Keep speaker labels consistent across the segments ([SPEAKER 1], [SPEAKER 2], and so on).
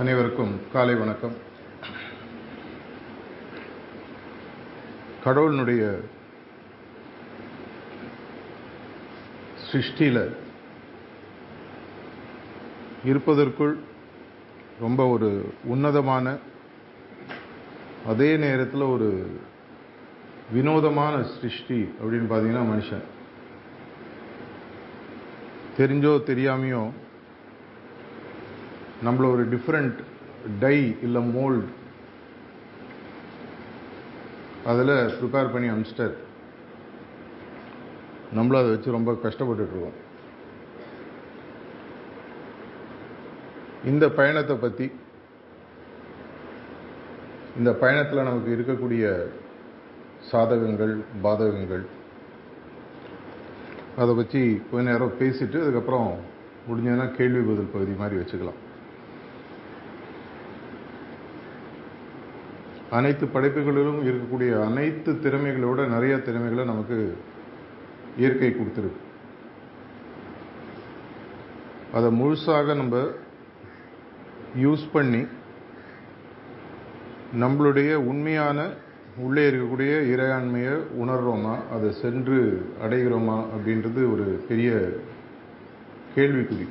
[SPEAKER 1] அனைவருக்கும் காலை வணக்கம். கடவுளினுடைய சிருஷ்டியில் இருப்பதற்குள் ரொம்ப ஒரு உன்னதமான அதே நேரத்தில் ஒரு வினோதமான சிருஷ்டி அப்படின்னு பார்த்தீங்கன்னா மனுஷன். தெரிஞ்சோ தெரியாமையோ நம்மள ஒரு டிஃப்ரெண்ட் டை இல்லை மோல்ட் அதில் ப்ரிப்பேர் பண்ணி அனுப்பிச்சிட்டார். நம்மளும் அதை வச்சு ரொம்ப கஷ்டப்பட்டுருக்கோம் இந்த பயணத்தை பற்றி இந்த பயணத்தில் நமக்கு இருக்கக்கூடிய சாதகங்கள் பாதகங்கள் அதை பற்றி கொஞ்ச நேரம் பேசிட்டு அதுக்கப்புறம் முடிஞ்சதுன்னா கேள்வி பதில் பகுதி மாதிரி வச்சுக்கலாம். அனைத்து படைப்புகளிலும் இருக்கக்கூடிய அனைத்து திறமைகளோட நிறைய திறமைகளை நமக்கு இயற்கை கொடுத்துருக்கு. அதை முழுசாக நம்ம யூஸ் பண்ணி நம்மளுடைய உண்மையான உள்ளே இருக்கக்கூடிய இறையாண்மையை உணர்றோமா அதை சென்று அடைகிறோமா அப்படின்றது ஒரு பெரிய கேள்விக்குறி.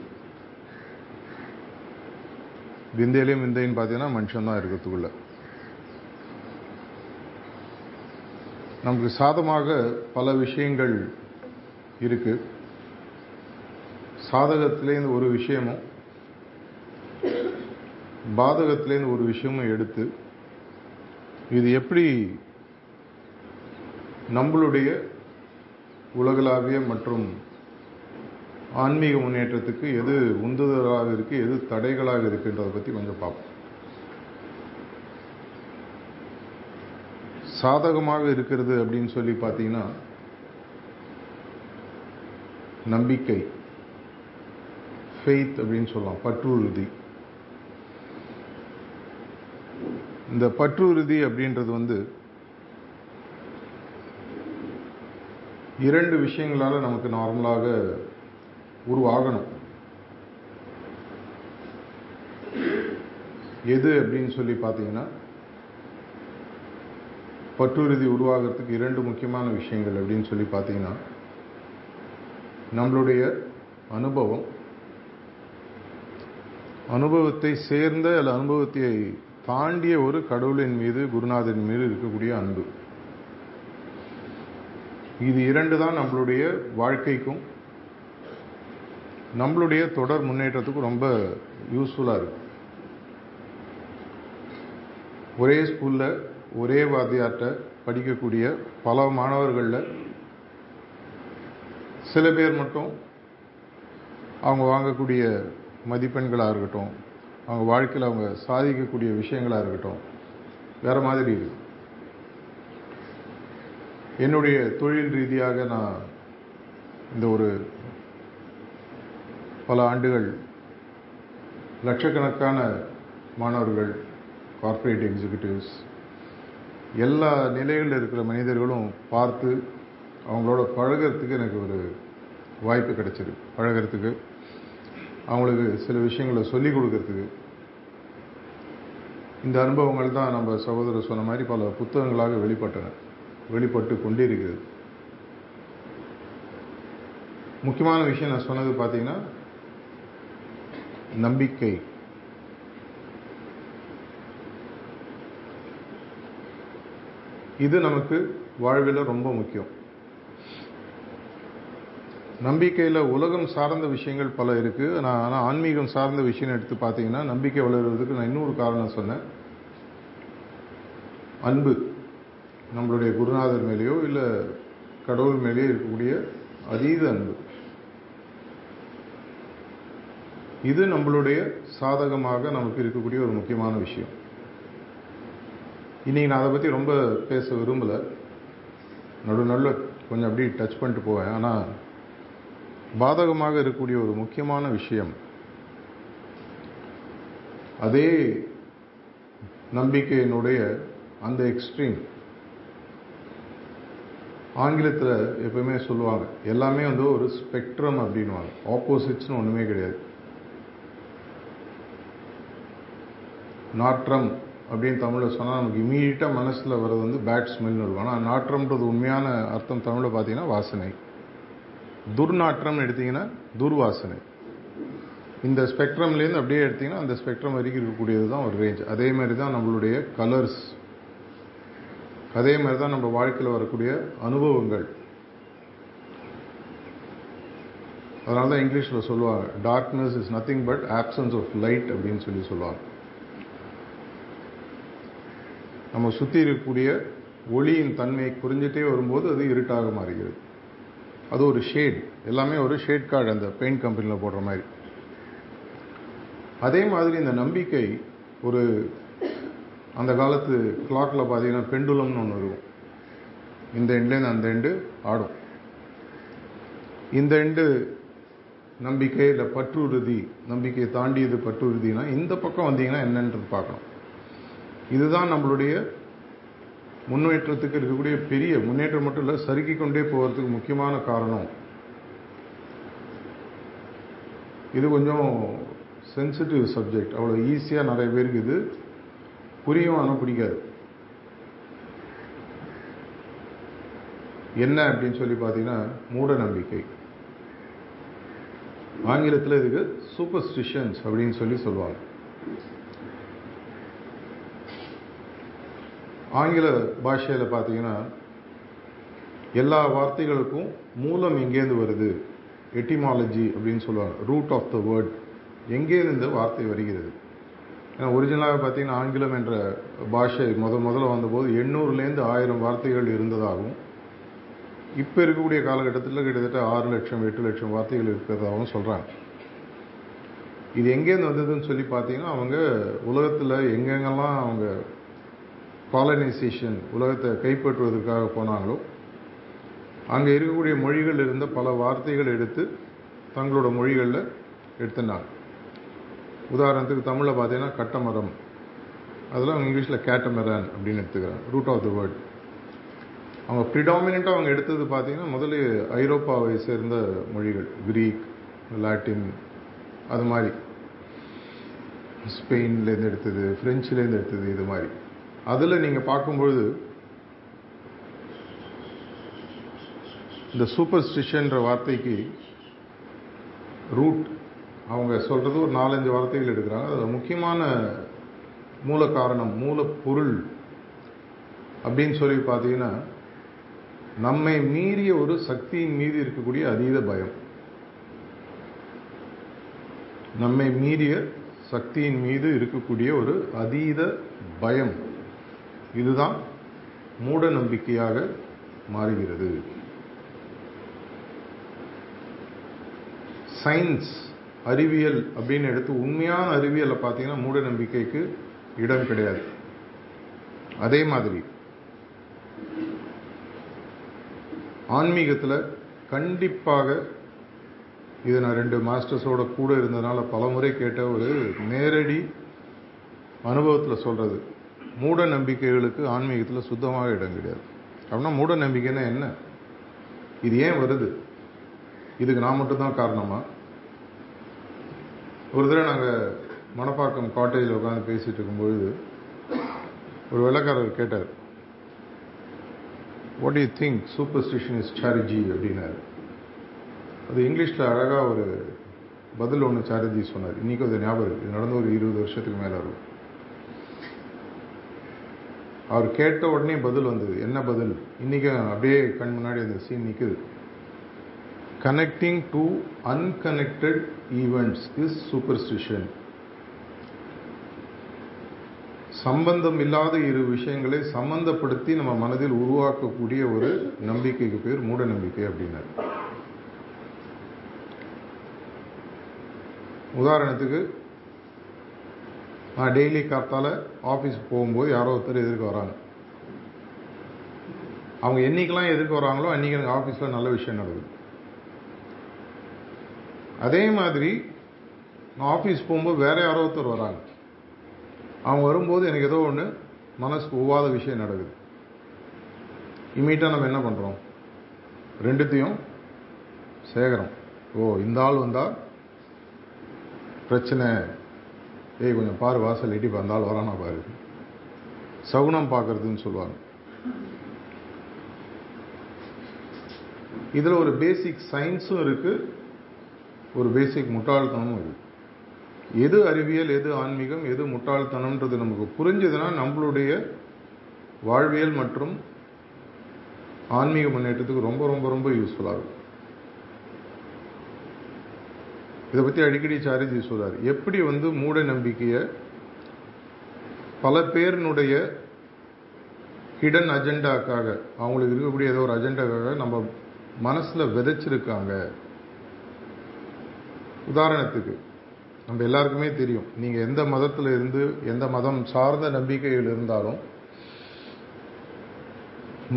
[SPEAKER 1] விந்தையிலையும் விந்தைன்னு பார்த்தீங்கன்னா மனுஷன் தான் இருக்கிறதுக்குள்ள. நமக்கு சாதமாக பல விஷயங்கள் இருக்குது சாதகத்திலேருந்து ஒரு விஷயமும் பாதகத்திலேருந்து ஒரு விஷயமும் எடுத்து இது எப்படி நம்மளுடைய உலகளாவிய மற்றும் ஆன்மீக முன்னேற்றத்துக்கு எது உந்துதலாக இருக்குது எது தடைகளாக இருக்குன்றதை பற்றி கொஞ்சம் பார்ப்போம். சாதகமாக இருக்கிறது அப்படின்னு சொல்லி பார்த்தீங்கன்னா நம்பிக்கை ஃபெய்த் அப்படின்னு சொல்லலாம். பற்றுறுதி. இந்த பற்றுறுதி அப்படின்றது வந்து இரண்டு விஷயங்களால் நமக்கு நார்மலாக உருவாகணும். எது அப்படின்னு சொல்லி பார்த்தீங்கன்னா பட்டுறுதி உருவாகிறதுக்கு இரண்டு முக்கியமான விஷயங்கள் அப்படின்னு சொல்லி பார்த்தீங்கன்னா நம்மளுடைய அனுபவம் அனுபவத்தை சேர்ந்த அல்ல அனுபவத்தை தாண்டிய ஒரு கடவுளின் மீது குருநாதன் மீது இருக்கக்கூடிய அன்பு. இது இரண்டு தான் நம்மளுடைய வாழ்க்கைக்கும் நம்மளுடைய தொடர் முன்னேற்றத்துக்கும் ரொம்ப யூஸ்ஃபுல்லாக இருக்கு. ஒரே ஸ்கூலில் ஒரே வாத்தியார்கிட்ட படிக்கக்கூடிய பல மாணவர்களில் சில பேர் மட்டும் அவங்க வாங்கக்கூடிய மதிப்பெண்களாக இருக்கட்டும் அவங்க வாழ்க்கையில் அவங்க சாதிக்கக்கூடிய விஷயங்களாக இருக்கட்டும் வேறு மாதிரி இருக்கு. என்னுடைய தொழில் ரீதியாக நான் இந்த ஒரு பல ஆண்டுகள் லட்சக்கணக்கான மாணவர்கள் கார்ப்பரேட் எக்ஸிக்யூட்டிவ்ஸ் எல்லா நிலைகளில் இருக்கிற மனிதர்களும் பார்த்து அவங்களோட பழகிறதுக்கு எனக்கு ஒரு வாய்ப்பு கிடைச்சிது பழகிறதுக்கு அவங்களுக்கு சில விஷயங்களை சொல்லிக் கொடுக்கறதுக்கு. இந்த அனுபவங்கள் தான் நம்ம சகோதரர் சொன்ன மாதிரி பல புத்தகங்களாக வெளிப்பட்டன வெளிப்பட்டு கொண்டிருக்கிறது. முக்கியமான விஷயம் நான் சொன்னது பார்த்தீங்கன்னா நம்பிக்கை. இது நமக்கு வாழ்வில் ரொம்ப முக்கியம். நம்பிக்கையில் உலகம் சார்ந்த விஷயங்கள் பல இருக்குது நான் ஆனால் ஆன்மீகம் சார்ந்த விஷயம் எடுத்து பார்த்தீங்கன்னா நம்பிக்கை வளர்கிறதுக்கு நான் இன்னொரு காரணம் சொன்னேன். அன்பு. நம்மளுடைய குருநாதர் மேலேயோ இல்லை கடவுள் மேலேயோ இருக்கக்கூடிய அதீத அன்பு. இது நம்மளுடைய சாதகமாக நமக்கு இருக்கக்கூடிய ஒரு முக்கியமான விஷயம். இன்னைக்கு நான் அதை பற்றி ரொம்ப பேச விரும்பலை. நடு நல்ல கொஞ்சம் அப்படியே டச் பண்ணிட்டு போவேன். ஆனால் பாதகமாக இருக்கக்கூடிய ஒரு முக்கியமான விஷயம் அதே நம்பிக்கையினுடைய அந்த எக்ஸ்ட்ரீம் ஆங்கிலத்தில் எப்பவுமே சொல்லுவாங்க எல்லாமே வந்து ஒரு ஸ்பெக்ட்ரம் அப்படின்வாங்க ஆப்போசிட்ஸ்னு ஒன்றுமே கிடையாது. நாற்றம் அப்படின்னு தமிழில் சொன்னால் நமக்கு இமீடியட்டாக மனசில் வர்றது வந்து பேட் ஸ்மெல்னு இருக்கும். ஆனால் நாற்றம்ன்றது உண்மையான அர்த்தம் தமிழில் பார்த்தீங்கன்னா வாசனை. துர்நாற்றம்னு எடுத்தீங்கன்னா துர்வாசனை. இந்த ஸ்பெக்ட்ரம்லேருந்து அப்படியே எடுத்தீங்கன்னா அந்த ஸ்பெக்ட்ரம் வரைக்கும் இருக்கக்கூடியது தான் ஒரு ரேஞ்ச் அதே மாதிரி தான் நம்மளுடைய கலர்ஸ் அதே மாதிரி தான் நம்ம வாழ்க்கையில் வரக்கூடிய அனுபவங்கள். அதனால தான் இங்கிலீஷில் சொல்லுவாங்க darkness is nothing but absence of light அப்படின்னு சொல்லி சொல்லுவாங்க. நம்ம சுற்றி இருக்கக்கூடிய ஒளியின் தன்மையை குறைஞ்சிட்டே வரும்போது அது இருட்டாக மாறுகிறது. அது ஒரு ஷேட் எல்லாமே ஒரு ஷேட் கார்டு அந்த பெயிண்ட் கம்பெனியில் போடுற மாதிரி. அதே மாதிரி இந்த நம்பிக்கை ஒரு அந்த காலத்து கிளாக்கில் பார்த்தீங்கன்னா பெண்டுலம்னு ஒன்று இருக்கும். இந்த எண்ட்லேருந்து அந்த எண்டு ஆடும். இந்த எண்டு நம்பிக்கை இல்லை பற்றுறுதி நம்பிக்கையை தாண்டியது பற்றுறுதினா இந்த பக்கம் வந்தீங்கன்னா என்னன்றது பார்க்கணும். இதுதான் நம்மளுடைய முன்னேற்றத்துக்கு இருக்கக்கூடிய பெரிய முன்னேற்றம் மட்டும் இல்லை சறுக்கி கொண்டே போகிறதுக்கு முக்கியமான காரணம். இது கொஞ்சம் சென்சிட்டிவ் சப்ஜெக்ட் அவ்வளோ ஈஸியாக நிறைய பேருக்கு இது புரியும் ஆனால் பிடிக்காது. என்ன அப்படின்னு சொல்லி பார்த்தீங்கன்னா மூட நம்பிக்கை. ஆங்கிலத்தில் இதுக்கு சூப்பர்ஸ்டிஷன்ஸ் அப்படின்னு சொல்லி சொல்லுவாங்க. ஆங்கில பாஷையில் பார்த்தீங்கன்னா எல்லா வார்த்தைகளுக்கும் மூலம் எங்கேருந்து வருது? எட்டிமாலஜி அப்படின்னு சொல்லுவாங்க. ரூட் ஆஃப் த வேர்ட் எங்கேருந்து இந்த வார்த்தை வருகிறது? ஏன்னா ஒரிஜினலாக பார்த்தீங்கன்னா ஆங்கிலம் என்ற பாஷை முத முதல்ல வந்தபோது எண்ணூறுலேருந்து ஆயிரம் வார்த்தைகள் இருந்ததாகவும் இப்போ இருக்கக்கூடிய காலகட்டத்தில் கிட்டத்தட்ட ஆறு லட்சம் எட்டு லட்சம் வார்த்தைகள் இருக்கிறதாகவும் சொல்கிறாங்க இது எங்கேருந்து வந்ததுன்னு சொல்லி பார்த்தீங்கன்னா அவங்க உலகத்தில் எங்கெங்கெல்லாம் அவங்க காலனைசேஷன் உலகத்தை கைப்பற்றுவதற்காக போனாங்களோ அங்கே இருக்கக்கூடிய மொழிகள் இருந்த பல வார்த்தைகள் எடுத்து தங்களோட மொழிகளில் எடுத்துனாங்க. உதாரணத்துக்கு தமிழில் பார்த்தீங்கன்னா கட்டமரம் அதெல்லாம் இங்கிலீஷில் கேட்டமரன் அப்படின்னு எடுத்துக்கிறாங்க ரூட் ஆஃப் த வேர்ட் அவங்க ப்ரிடாமினண்ட்டாக அவங்க எடுத்தது பார்த்தீங்கன்னா முதல்ல ஐரோப்பாவை சேர்ந்த மொழிகள் கிரீக் லாட்டின் அது மாதிரி. ஸ்பெயின்லேருந்து எடுத்தது ஃப்ரெஞ்சுலேருந்து எடுத்தது இது மாதிரி. அதில் நீங்கள் பார்க்கும்பொழுது இந்த சூப்பர்ஸ்டிஷன்ற வார்த்தைக்கு ரூட் அவங்க சொல்கிறது ஒரு நாலஞ்சு வார்த்தைகள் எடுக்கிறாங்க. அதில் முக்கியமான மூல காரணம் மூலப்பொருள் அப்படின்னு சொல்லி பார்த்தீங்கன்னா நம்மை மீறிய ஒரு சக்தியின் மீது இருக்கக்கூடிய அதீத பயம். நம்மை மீறிய சக்தியின் மீது இருக்கக்கூடிய ஒரு அதீத பயம். இதுதான் மூட நம்பிக்கையாக மாறுகிறது. சயின்ஸ் அறிவியல் அப்படின்னு எடுத்து உண்மையான அறிவியலை பார்த்தீங்கன்னா மூட நம்பிக்கைக்கு இடம் கிடையாது. அதே மாதிரி ஆன்மீகத்தில் கண்டிப்பாக இது நான் ரெண்டு மாஸ்டர்ஸோட கூட இருந்ததுனால பலமுறை கேட்ட ஒரு நேரடி அனுபவத்தில் சொல்கிறது மூட நம்பிக்கைகளுக்கு ஆன்மீகத்தில் சுத்தமாக இடம் கிடையாது. அப்படின்னா மூட நம்பிக்கைன்னா என்ன? இது ஏன் வருது? இதுக்கு நான் மட்டும்தான் காரணமா? ஒரு தடவை நாங்கள் மணப்பாக்கம் காட்டேஜில் உட்காந்து பேசிகிட்டு இருக்கும்பொழுது ஒரு வெள்ளக்காரர் கேட்டார் what you think superstition is Chariji அப்படின்னாரு. அது இங்கிலீஷில் அழகாக ஒரு பதில் ஒன்று சாரிஜி சொன்னார். இன்றைக்கும் அது ஞாபகம் இருக்குது இது நடந்து ஒரு இருபது வருஷத்துக்கு மேலே இருக்கும். அவர் கேட்ட உடனே பதில் வந்தது. என்ன பதில்? இன்றைக்கி அப்படியே கண் முன்னாடி அந்த சீன் நிற்குது connecting to unconnected events is superstition சம்பந்தம் இல்லாத இரு விஷயங்களை சம்பந்தப்படுத்தி நம்ம மனதில் உருவாக்கக்கூடிய ஒரு நம்பிக்கைக்கு பேர் மூட நம்பிக்கை அப்படின்னாரு. உதாரணத்துக்கு நான் டெய்லி காத்தால் ஆஃபீஸ் போகும்போது யாரோ ஒருத்தர் எதிர்க்க வராங்க. அவங்க என்னைக்கெல்லாம் எதிர்க்க வராங்களோ அன்றைக்கி எனக்கு ஆஃபீஸில் நல்ல விஷயம் நடக்குது. அதே மாதிரி நான் ஆஃபீஸ் போகும்போது வேறு யாரோ ஒருத்தர் வராங்க. அவங்க வரும்போது எனக்கு ஏதோ ஒன்று மனசுக்கு ஒவ்வாத விஷயம் நடக்குது. இமீடியட்டாக நம்ம என்ன பண்ணுறோம் ரெண்டுத்தையும் சேகரம். ஓ இந்த ஆள் வந்தால் பிரச்சனை ஏய் கொஞ்சம் பாரு வாசல் எட்டி வந்தால் வரானா பாரு. சகுனம் பார்க்கறதுன்னு சொல்லுவாங்க. இதில் ஒரு பேசிக் சயின்ஸும் இருக்குது ஒரு பேசிக் முட்டாள்தனமும் இருக்குது எது அறிவியல் எது ஆன்மீகம் எது முட்டாள்தனம்ன்றது நமக்கு புரிஞ்சதுன்னா நம்மளுடைய வாழ்வியல் மற்றும் ஆன்மீக முன்னேற்றத்துக்கு ரொம்ப ரொம்ப ரொம்ப யூஸ்ஃபுல்லாக இருக்கும். இதை பற்றி அடிக்கடி சாரிஜி சொல்கிறார் எப்படி வந்து மூட நம்பிக்கையை பல பேரினுடைய ஹிடன் அஜெண்டாக்காக அவங்களுக்கு இருக்கக்கூடிய ஏதோ ஒரு அஜெண்டாக்காக நம்ம மனசில் விதைச்சிருக்காங்க. உதாரணத்துக்கு நம்ம எல்லாருக்குமே தெரியும். நீங்கள் எந்த மதத்தில் இருந்து எந்த மதம் சார்ந்த நம்பிக்கையில் இருந்தாலும்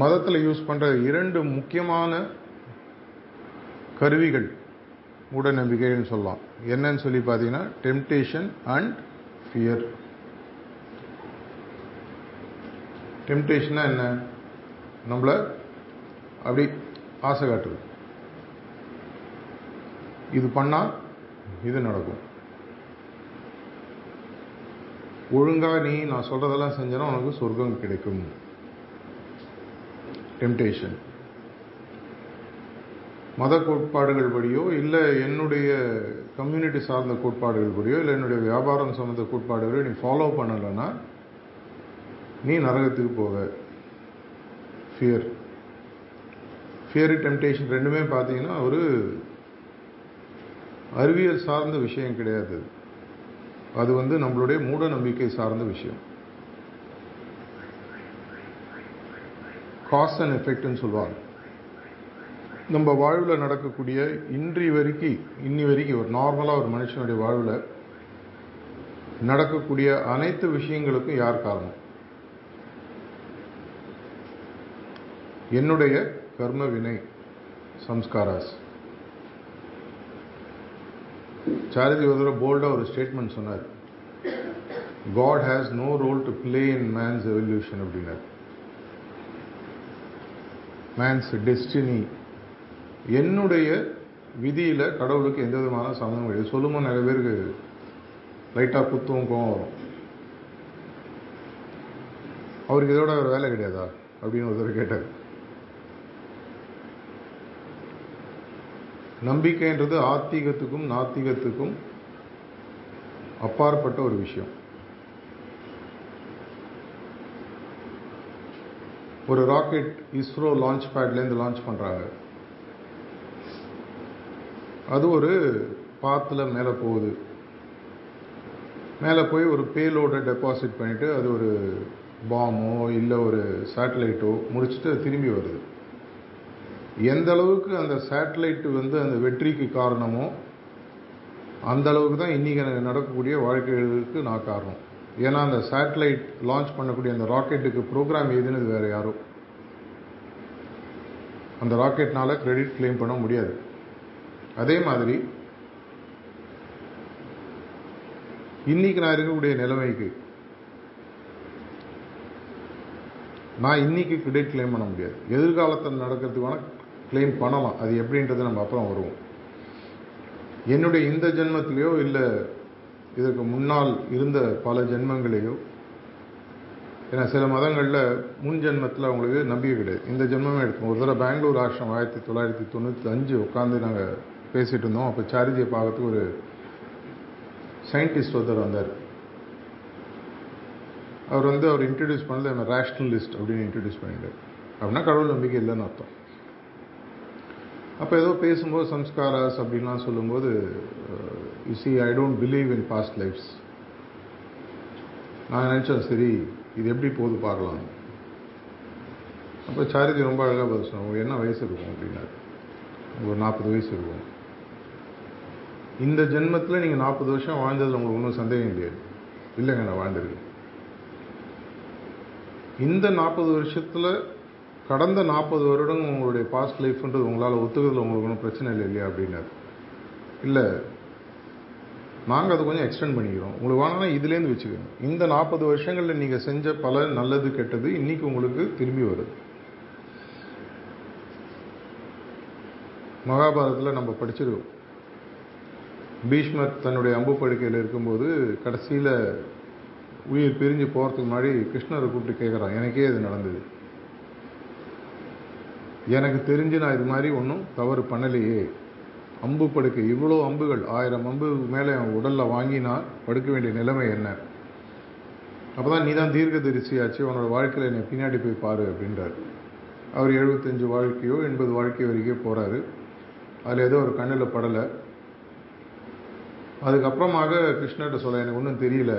[SPEAKER 1] மதத்தில் யூஸ் பண்ணுற இரண்டு முக்கியமான கருவிகள் மூட நம்பிக்கைன்னு சொல்லலாம். என்னன்னு சொல்லி பார்த்தீங்கன்னா டெம்டேஷன் அண்ட் ஃபியர் டெம்டேஷனாக என்ன? நம்மளை அப்படி ஆசை காட்டுது. இது பண்ணால் இது நடக்கும். ஒழுங்காக நீ நான் சொல்கிறதெல்லாம் செஞ்சனா உனக்கு சொர்க்கம் கிடைக்கும். டெம்டேஷன் மத கோட்பாடுகள் படியோ இல்லை என்னுடைய கம்யூனிட்டி சார்ந்த கோட்பாடுகள் படியோ இல்லை என்னுடைய வியாபாரம் சம்மந்த கோட்பாடுகளோ நீ ஃபாலோ பண்ணலைன்னா நீ நரகத்துக்கு போவ. ஃபியர் ஃபியர் டெம்டேஷன் ரெண்டுமே பார்த்தீங்கன்னா ஒரு அறிவியல் சார்ந்த விஷயம் கிடையாது. அது வந்து நம்மளுடைய மூட நம்பிக்கை சார்ந்த விஷயம். காஸ் அண்ட் எஃபெக்ட்னு சொல்லுவாங்க நம்ம வாழ்வில் நடக்கக்கூடிய இன்றி வரைக்கும் இன்னி வரைக்கும் ஒரு நார்மலாக ஒரு மனுஷனுடைய வாழ்வில் நடக்கக்கூடிய அனைத்து விஷயங்களுக்கும் யார் காரணம்? என்னுடைய கர்ம வினை சம்ஸ்காராஸ். சாரதி ஒரு தடவை போல்டாக ஒரு ஸ்டேட்மெண்ட் சொன்னார். God has no role to play in man's evolution அப்படின்னார். மேன்ஸ் டெஸ்டினி என்னுடைய விதியில் கடவுளுக்கு எந்த விதமான சம்மந்தம் கிடையாது. சொல்லும்போது நிறைய பேருக்கு லைட்டாக குத்தும் கோவம் வரும். அவருக்கு இதோட ஒரு வேலை கிடையாதா? அப்படின்னு ஒருத்தர் கேட்டார். நம்பிக்கைன்றது ஆத்திகத்துக்கும் நாத்திகத்துக்கும் அப்பாற்பட்ட ஒரு விஷயம். ஒரு ராக்கெட் இஸ்ரோ லான்ச் பேட்லேருந்து லான்ச் பண்ணுறாங்க அது ஒரு பாத்தில் மேலே போகுது. மேலே போய் ஒரு பேலோட டெபாசிட் பண்ணிவிட்டு அது ஒரு பாமோ இல்லை ஒரு சேட்டலைட்டோ முடிச்சுட்டு அது திரும்பி வருது. எந்த அளவுக்கு அந்த சேட்டலைட்டு வந்து அந்த வெற்றிக்கு காரணமோ அந்த அளவுக்கு தான் இன்றைக்கி எனக்கு நடக்கக்கூடிய வாழ்க்கைகளுக்கு நான் காரணம். ஏன்னா அந்த சேட்டலைட் லான்ச் பண்ணக்கூடிய அந்த ராக்கெட்டுக்கு ப்ரோக்ராம் எழுதினது வேறு யாரும். அந்த ராக்கெட்னால் க்ரெடிட் கிளைம் பண்ண முடியாது. அதே மாதிரி இன்னைக்கு நான் இருக்கக்கூடிய நிலைமைக்கு நான் இன்னைக்கு கிரெடிட் கிளைம் பண்ண முடியாது. எதிர்காலத்தில் நடக்கிறதுக்கான கிளைம் பண்ணலாம். அது எப்படின்றது நம்ம அப்புறம் வருவோம். என்னுடைய இந்த ஜென்மத்திலேயோ இல்லை இதற்கு முன்னால் இருந்த பல ஜென்மங்களையோ ஏன்னா சில மதங்களில் முன் ஜென்மத்தில் அவங்களுக்கு நம்பிக்கை கிடையாது. இந்த ஜென்மமே எடுக்கும் ஒரு தடவை பெங்களூர் ஆசிரம் ஆயிரத்தி தொள்ளாயிரத்தி தொண்ணூற்றி அஞ்சு உட்காந்து நாங்கள் பேசிகிட்டு இருந்தோம் அப்போ சாரிஜியை பார்க்கறதுக்கு ஒரு சயின்டிஸ்ட் ஒருத்தர் வந்தார். அவர் வந்து அவர் இன்ட்ரடியூஸ் பண்ணல ரேஷ்னலிஸ்ட் அப்படின்னு இன்ட்ரடியூஸ் பண்ணிட்டார். அப்படின்னா கடவுள் நம்பிக்கை இல்லைன்னு அர்த்தம். அப்போ ஏதோ பேசும்போது சம்ஸ்காராஸ் அப்படின்லாம் சொல்லும்போது you see I don't believe in past lives நான் நினச்சேன் சரி இது எப்படி போகுது பார்க்கலாம். அப்போ சாரிதி ரொம்ப அழகாக பதில் சொன்னோம் என்ன வயசு இருக்கும்? அப்படின்னாரு. ஒரு நாற்பது வயசு இருக்கும். இந்த ஜென்மத்தில் நீங்கள் நாற்பது வருஷம் வாழ்ந்ததில் உங்களுக்கு ஒன்றும் சந்தேகம் கிடையாது இல்லைங்க நான் வாழ்ந்திருக்கேன் இந்த நாற்பது வருஷத்தில் கடந்த நாற்பது வருடம் உங்களுடைய பாஸ்ட் லைஃப்ன்றது உங்களால் ஒத்துக்கிறதுல உங்களுக்கு ஒன்றும் பிரச்சனை இல்லை இல்லையா அப்படின்னாரு. இல்லை நாங்கள் அதை கொஞ்சம் எக்ஸ்டெண்ட் பண்ணிக்கிறோம். உங்களுக்கு வாங்கினா இதுலேருந்து வச்சுக்கோங்க. இந்த நாற்பது வருஷங்களில் நீங்கள் செஞ்ச பல நல்லது கெட்டது இன்னைக்கு உங்களுக்கு திரும்பி வருது. மகாபாரதத்தில் நம்ம படிச்சிருக்கோம். பீஷ்மர் தன்னுடைய அம்பு படுக்கையில் இருக்கும்போது கடைசியில் உயிர் பிரிஞ்சு போகிறதுக்கு முன்னாடி கிருஷ்ணரை கூப்பிட்டு கேட்குறான் எனக்கே இது நடந்தது. எனக்கு தெரிஞ்சு நான் இது மாதிரி ஒன்றும் தவறு பண்ணலையே. அம்பு படுக்கை இவ்வளோ அம்புகள் ஆயிரம் அம்பு மேலே என் உடலில் வாங்கினா படுக்க வேண்டிய நிலைமை என்ன? அப்போ தான் நீ தான் தீர்க்க தரிசியாச்சு உன்னோட வாழ்க்கையில் என்னை பின்னாடி போய் பாரு அப்படின்றார். அவர் எழுபத்தஞ்சு வாழ்க்கையோ எண்பது வாழ்க்கை வரைக்கும் போகிறாரு அதில் ஏதோ ஒரு கண்ணில் படலை. அதுக்கப்புறமாக கிருஷ்ணர்கிட்ட சொல்ல எனக்கு ஒன்றும் தெரியல.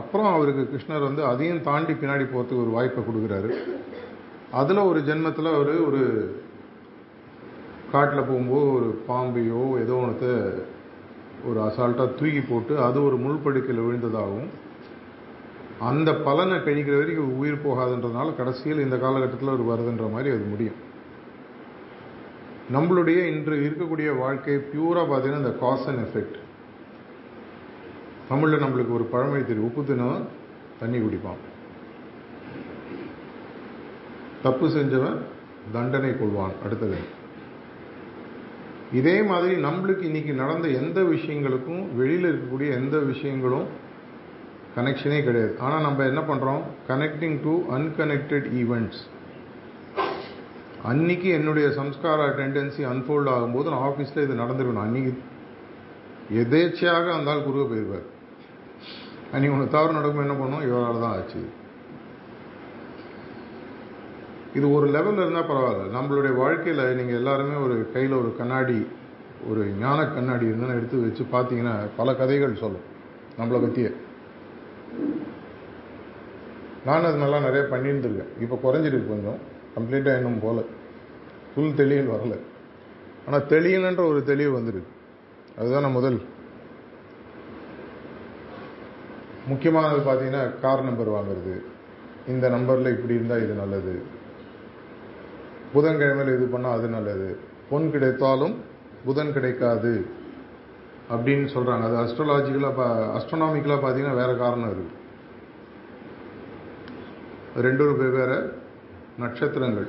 [SPEAKER 1] அப்புறம் அவருக்கு கிருஷ்ணர் வந்து அதையும் தாண்டி பின்னாடி போகிறதுக்கு ஒரு வாய்ப்பை கொடுக்குறாரு. அதில் ஒரு ஜென்மத்தில் அவர் ஒரு காட்டில் போகும்போது ஒரு பாம்பையோ ஏதோ ஒன்றத்தை ஒரு அசால்ட்டாக தூக்கி போட்டு அது ஒரு முள்படுக்கையில் விழுந்ததாகவும் அந்த பலனை கழிக்கிற வரைக்கும் உயிர் போகாதுன்றதுனால கடைசியில் இந்த காலகட்டத்தில் ஒரு வருதுன்ற மாதிரி அது முடியும். நம்மளுடைய இன்று இருக்கக்கூடிய வாழ்க்கை பியூராக பார்த்தீங்கன்னா இந்த காஸ் அண்ட் எஃபெக்ட் தமிழில் நம்மளுக்கு ஒரு பழமொழி தெரியும். உப்பு தினம் தண்ணி குடிப்பான். தப்பு செஞ்சவன் தண்டனை கொள்வான். அடுத்தது இதே மாதிரி நம்மளுக்கு இன்னைக்கு நடந்த எந்த விஷயங்களுக்கும் வெளியில் இருக்கக்கூடிய எந்த விஷயங்களும் கனெக்ஷனே கிடையாது. ஆனால் நம்ம என்ன பண்ணுறோம் கனெக்டிங் டு அன்கனெக்டட் ஈவெண்ட்ஸ் அன்னைக்கு என்னுடைய சம்ஸ்கார டெண்டன்சி அன்ஃபோல்ட் ஆகும்போது நான் ஆஃபீஸில் இது நடந்துருக்கணும் அன்னைக்கு எதேச்சையாக அந்த ஆள் குறுக்க போயிருப்பார். அன்னைக்கு ஒன்று தவறு நடக்கும் என்ன பண்ணோம்? இவரால் தான் ஆச்சு. இது ஒரு லெவலில் இருந்தால் பரவாயில்ல. நம்மளுடைய வாழ்க்கையில் நீங்கள் எல்லாருமே ஒரு கையில் ஒரு கண்ணாடி ஒரு ஞான கண்ணாடி இருந்தாலும் எடுத்து வச்சு பார்த்தீங்கன்னா பல கதைகள் சொல்லும் நம்மளை பற்றியே நான் அது நல்லா நிறைய பண்ணியிருந்துருக்கேன். இப்போ குறைஞ்சிருக்கு கொஞ்சம். கம்ப்ளீட்டாக இன்னும் போல ஃபுல் தெளியல் வரல. ஆனால் தெளியலன்ற ஒரு தெளிவு வந்துருக்கு. அதுதானே முதல். முக்கியமானது பார்த்தீங்கன்னா கார் நம்பர் வாங்குறது. இந்த நம்பரில் இப்படி இருந்தால் இது நல்லது. புதன்கிழமையில் இது பண்ணால் அது நல்லது. பொன் கிடைத்தாலும் புதன் கிடைக்காது. அப்படின்னு சொல்கிறாங்க அது அஸ்ட்ராலாஜிக்கலாக பா அஸ்ட்ரோனாமிக்கலாக பார்த்தீங்கன்னா வேறு காரணம் இருக்குது ரெண்டும் வெவ்வேறு நட்சத்திரங்கள்.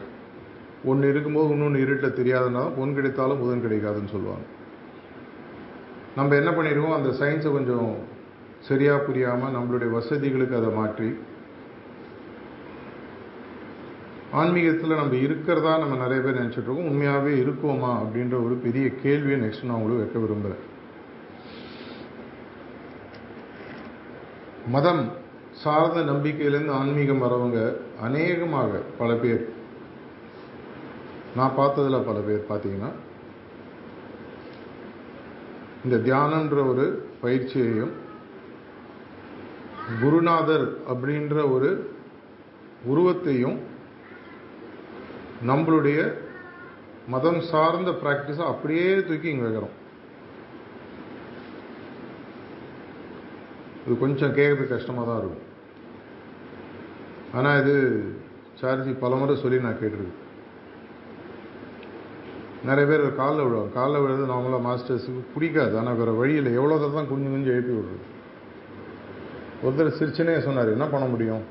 [SPEAKER 1] ஒன்று இருக்கும்போது இன்னொன்று இருட்டில் தெரியாதனால பொன் கிடைத்தாலும் புதன் கிடைக்காதுன்னு சொல்லுவாங்க. நம்ம என்ன பண்ணிடுவோம்? அந்த சயின்ஸை கொஞ்சம் சரியாக புரியாமல் நம்மளுடைய வசதிகளுக்கு அதை மாற்றி ஆன்மீகத்தில் நம்ம இருக்கிறதா நம்ம நிறைய பேர் நினச்சிட்ருக்கோம் உண்மையாகவே இருக்கோமா அப்படின்ற ஒரு பெரிய கேள்வியை நெக்ஸ்ட் நான் உங்களுக்கு வைக்க விரும்புகிறேன் மதம் சார்ந்த நம்பிக்கையிலேருந்து ஆன்மீகம் வரவங்க அநேகமாக பல பேர் நான் பார்த்ததில் பல பேர் பார்த்தீங்கன்னா இந்த தியானன்ற ஒரு பயிற்சியையும் குருநாதர் அப்படின்ற ஒரு உருவத்தையும் நம்மளுடைய மதம் சார்ந்த ப்ராக்டிஸை அப்படியே தூக்கி இங்கே வைக்கிறோம். இது கொஞ்சம் கேட்கறது கஷ்டமாக தான் இருக்கும். ஆனால் இது சார்ஜி பலமுறை சொல்லி நான் கேட்டிருக்கேன். நிறைய பேர் காலில் விழுவார் காலில் விழுறது நார்மலாக மாஸ்டர்ஸுக்கு பிடிக்காது. ஆனால் வேறு வழியில் எவ்வளோ தான் குஞ்சு குஞ்சு எழுப்பி விடுறது? ஒருத்தர் சிரிச்சுனே சொன்னார் என்ன பண்ண முடியும்?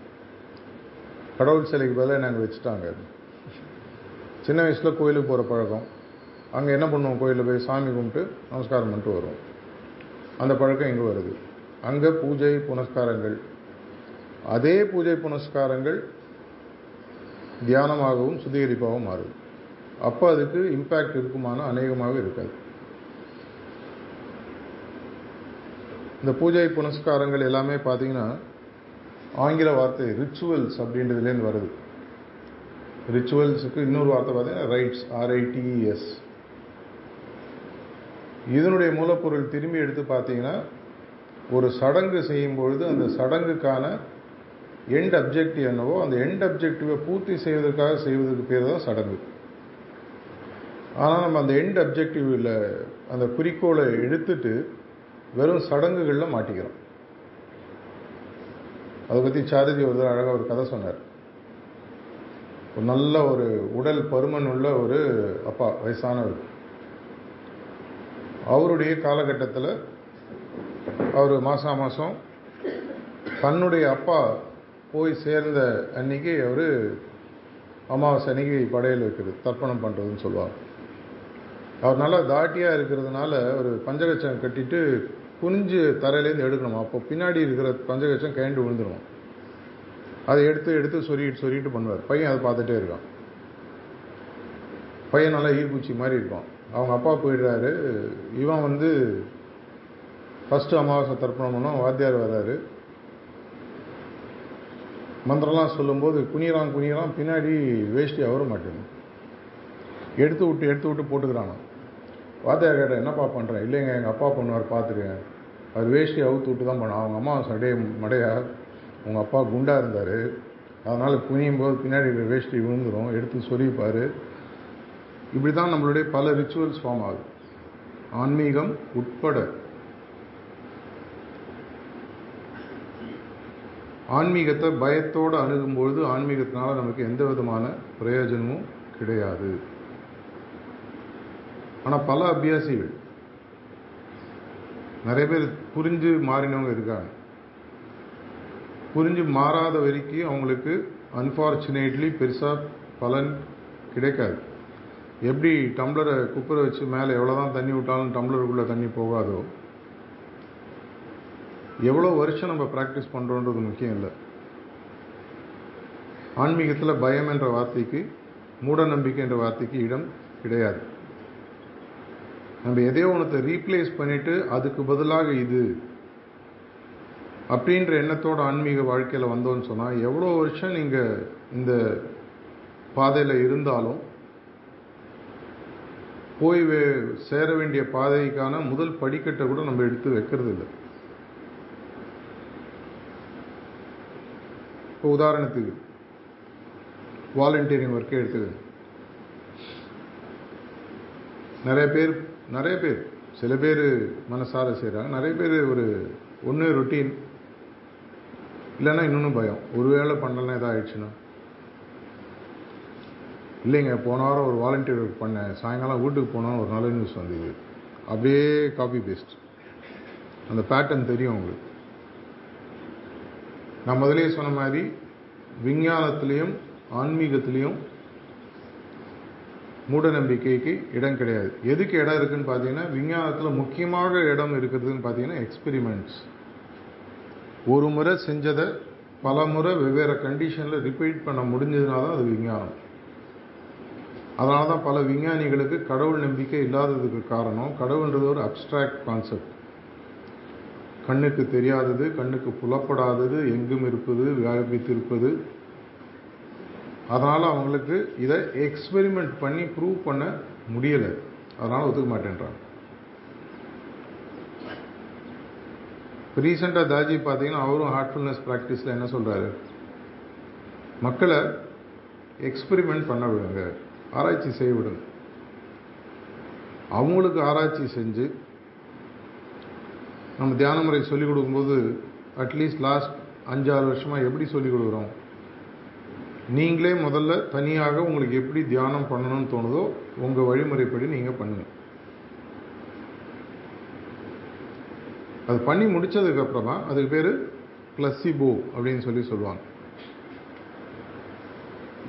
[SPEAKER 1] கடவுள் சிலைக்கு பதிலாக நாங்கள் வச்சுட்டாங்க. சின்ன வயசில் கோயிலுக்கு போகிற பழக்கம். அங்கே என்ன பண்ணுவோம்? கோயிலில் போய் சாமி கும்பிட்டு நமஸ்காரம் பண்ணிட்டு வருவோம். அந்த பழக்கம் இங்கே வருது. அங்கே பூஜை புனஸ்காரங்கள். அதே பூஜை புனஸ்காரங்கள் தியானமாகவும் சுத்திகரிப்பாகவும் மாறுது. அப்போ அதுக்கு இம்பேக்ட் இருக்குமான அநேகமாக இருக்காது. இந்த பூஜை புனஸ்காரங்கள் எல்லாமே பார்த்தீங்கன்னா ஆங்கில வார்த்தை ரிச்சுவல்ஸ் அப்படின்றதுலேருந்து வருது. ரிச்சுவல்ஸுக்கு இன்னொரு வார்த்தை பார்த்தீங்கன்னா ரைட்ஸ் ஆர்ஐடிஇஎஸ் இதனுடைய மூலப்பொருள் திரும்பி எடுத்து பார்த்தீங்கன்னா ஒரு சடங்கு செய்யும் பொழுது அந்த சடங்குக்கான எண்ட் அப்ஜெக்டிவ் என்னவோ அந்த எண்ட் அப்ஜெக்டிவை பூர்த்தி செய்வதற்காக செய்வதற்கு பேர் தான் சடங்கு. ஆனால் நம்ம அந்த எண்ட் அப்ஜெக்டிவில் அந்த குறிக்கோளை எடுத்துட்டு வெறும் சடங்குகளில் மாட்டிக்கிறோம். அதை பற்றி சாரதி ஒரு அழகாக ஒரு கதை சொன்னார். ஒரு நல்ல ஒரு உடல் பருமன் உள்ள ஒரு அப்பா வயசானவர். அவருடைய காலகட்டத்தில் அவர் மாதம் மாதம் தன்னுடைய அப்பா போய் சேர்ந்த அன்னைக்கு அவர் அமாவாசை அன்னைக்கு படையல் வைக்கிறது தர்ப்பணம் பண்ணுறதுன்னு சொல்லுவாங்க. அவர் நல்லா தாட்டியாக இருக்கிறதுனால ஒரு பஞ்சகச்சம் கட்டிட்டு குனிஞ்சு தரையிலேருந்து எடுக்கணும். அப்போ பின்னாடி இருக்கிற பஞ்சகச்சம் கயண்டு விழுந்துடும் அதை எடுத்து எடுத்து சொருகிட்டு சொருகிட்டு பண்ணுவார். பையன் அதை பார்த்துட்டே இருக்கான். பையன் நல்லா ஈர்ப்பூச்சி மாதிரி இருக்கான். அவங்க அப்பா போயிடுறாரு. இவன் வந்து ஃபஸ்ட்டு அமாவாசை தர்ப்பணம் பண்ணோம் வாத்தியார் வர்றாரு. மந்திரம்லாம் சொல்லும்போது குனியலாம் குனியறான் பின்னாடி வேஷ்டி அவர மாட்டேங்குது. எடுத்து விட்டு எடுத்து விட்டு போட்டுக்கிறானா வாத்தியார் கேட்டேன் என்னப்பா பண்ணுறேன் இல்லைங்க எங்கள் அப்பா பண்ணுவார் பார்த்துருக்கேன் அவர் வேஷ்டி அவுத்து விட்டு தான் பண்ணோம் அவங்க அம்மா சடைய மடையா உங்கள் அப்பா குண்டாக இருந்தார். அதனால் குனியும் போது பின்னாடி இருக்கிற வேஷ்டி விழுந்துடும் எடுத்து சொல்லிப்பார். இப்படி தான் நம்மளுடைய பல ரிச்சுவல்ஸ் ஃபார்ம் ஆகுது. ஆன்மீகம் உட்பட. ஆன்மீகத்தை பயத்தோடு அணுகும்பொழுது ஆன்மீகத்தினால நமக்கு எந்த விதமான பிரயோஜனமும் கிடையாது. ஆனால் பல அபியாசிகள். நிறைய பேர் புரிஞ்சு மாறினவங்க இருக்காங்க. புரிஞ்சு மாறாத வரைக்கும் அவங்களுக்கு அன்ஃபார்ச்சுனேட்லி பெருசாக பலன் கிடைக்காது. எப்படி டம்ளரை குப்பரை வச்சு மேலே எவ்வளோ தான் தண்ணி விட்டாலும் டம்ளருக்குள்ளே தண்ணி போகாதோ எவ்வளோ வருஷம் நம்ம ப்ராக்டிஸ் பண்ணுறோன்றது முக்கியம் இல்லை. ஆன்மீகத்தில் பயம் என்ற வார்த்தைக்கு மூட நம்பிக்கை என்ற வார்த்தைக்கு இடம் கிடையாது. நம்ம எதையோ ஒன்றத்தை ரீப்ளேஸ் பண்ணிட்டு அதுக்கு பதிலாக இது அப்படின்ற எண்ணத்தோட ஆன்மீக வாழ்க்கையில் வந்தோன்னு சொன்னால் எவ்வளோ வருஷம் நீங்கள் இந்த பாதையில் இருந்தாலும் போய் சேர வேண்டிய பாதைக்கான முதல் படிக்கட்டை கூட நம்ம எடுத்து வைக்கிறது இல்லை. இப்போ உதாரணத்துக்கு வாலண்டியரிங் ஒர்க்கே எடுத்துக்கோங்க. நிறைய பேர் நிறைய பேர் சில பேர் மனசார செய்கிறாங்க நிறைய பேர் ஒரு ஒன்று ரொட்டீன் இல்லைன்னா இன்னொன்று பயம். ஒரு வேளை பண்ணலாம் எதாவது ஆயிடுச்சுன்னா இல்லைங்க போன வாரம் ஒரு வாலண்டியர் ஒர்க் பண்ணேன். சாயங்காலம் வீட்டுக்கு போனால் ஒரு நல்ல நியூஸ் வந்தது. அப்படியே காப்பி பேஸ்ட் அந்த பேட்டர்ன் தெரியும் உங்களுக்கு. நான் முதலே சொன்ன மாதிரி விஞ்ஞானத்துலேயும் ஆன்மீகத்துலேயும் மூட நம்பிக்கைக்கு இடம் கிடையாது. எதுக்கு இடம் இருக்குன்னு பார்த்தீங்கன்னா விஞ்ஞானத்தில் முக்கியமாக இடம் இருக்கிறதுன்னு பார்த்தீங்கன்னா எக்ஸ்பெரிமெண்ட்ஸ் ஒரு முறை செஞ்சதை பல முறை வெவ்வேறு கண்டிஷனில் ரிப்பீட் பண்ண முடிஞ்சதுனால தான் அது விஞ்ஞானம். அதனால தான் பல விஞ்ஞானிகளுக்கு கடவுள் நம்பிக்கை இல்லாததுக்கு காரணம் கடவுள்ன்றது ஒரு அப்ட்ராக்ட் கான்செப்ட் கண்ணுக்கு தெரியாதது கண்ணுக்கு புலப்படாதது எங்கும் இருப்பது வியாபித்திருப்பது அதனால் அவங்களுக்கு இதை எக்ஸ்பெரிமெண்ட் பண்ணி ப்ரூவ் பண்ண முடியலை. அதனால் ஒத்துக்க மாட்டேன்றாங்க. இப்போ ரீசெண்டாக தாஜி பார்த்தீங்கன்னா அவரும் ஹார்ட்ஃபுல்னஸ் ப்ராக்டிஸில் என்ன சொல்கிறாரு மக்களை எக்ஸ்பெரிமெண்ட் பண்ண விடுங்க. ஆராய்ச்சி செய்ய விடுங்க. அவங்களுக்கு ஆராய்ச்சி செஞ்சு நம்ம தியான முறை சொல்லிக் கொடுக்கும்போது அட்லீஸ்ட் லாஸ்ட் அஞ்சாறு வருஷமாக எப்படி சொல்லிக் கொடுக்குறோம்? நீங்களே முதல்ல தனியாக உங்களுக்கு எப்படி தியானம் பண்ணணும்னு தோணுதோ உங்கள் வழிமுறைப்படி நீங்கள் பண்ணுங்கள் அது பண்ணி முடித்ததுக்கப்புறமா அதுக்கு பேர் பிளஸிபோ அப்படின்னு சொல்லி சொல்லுவாங்க.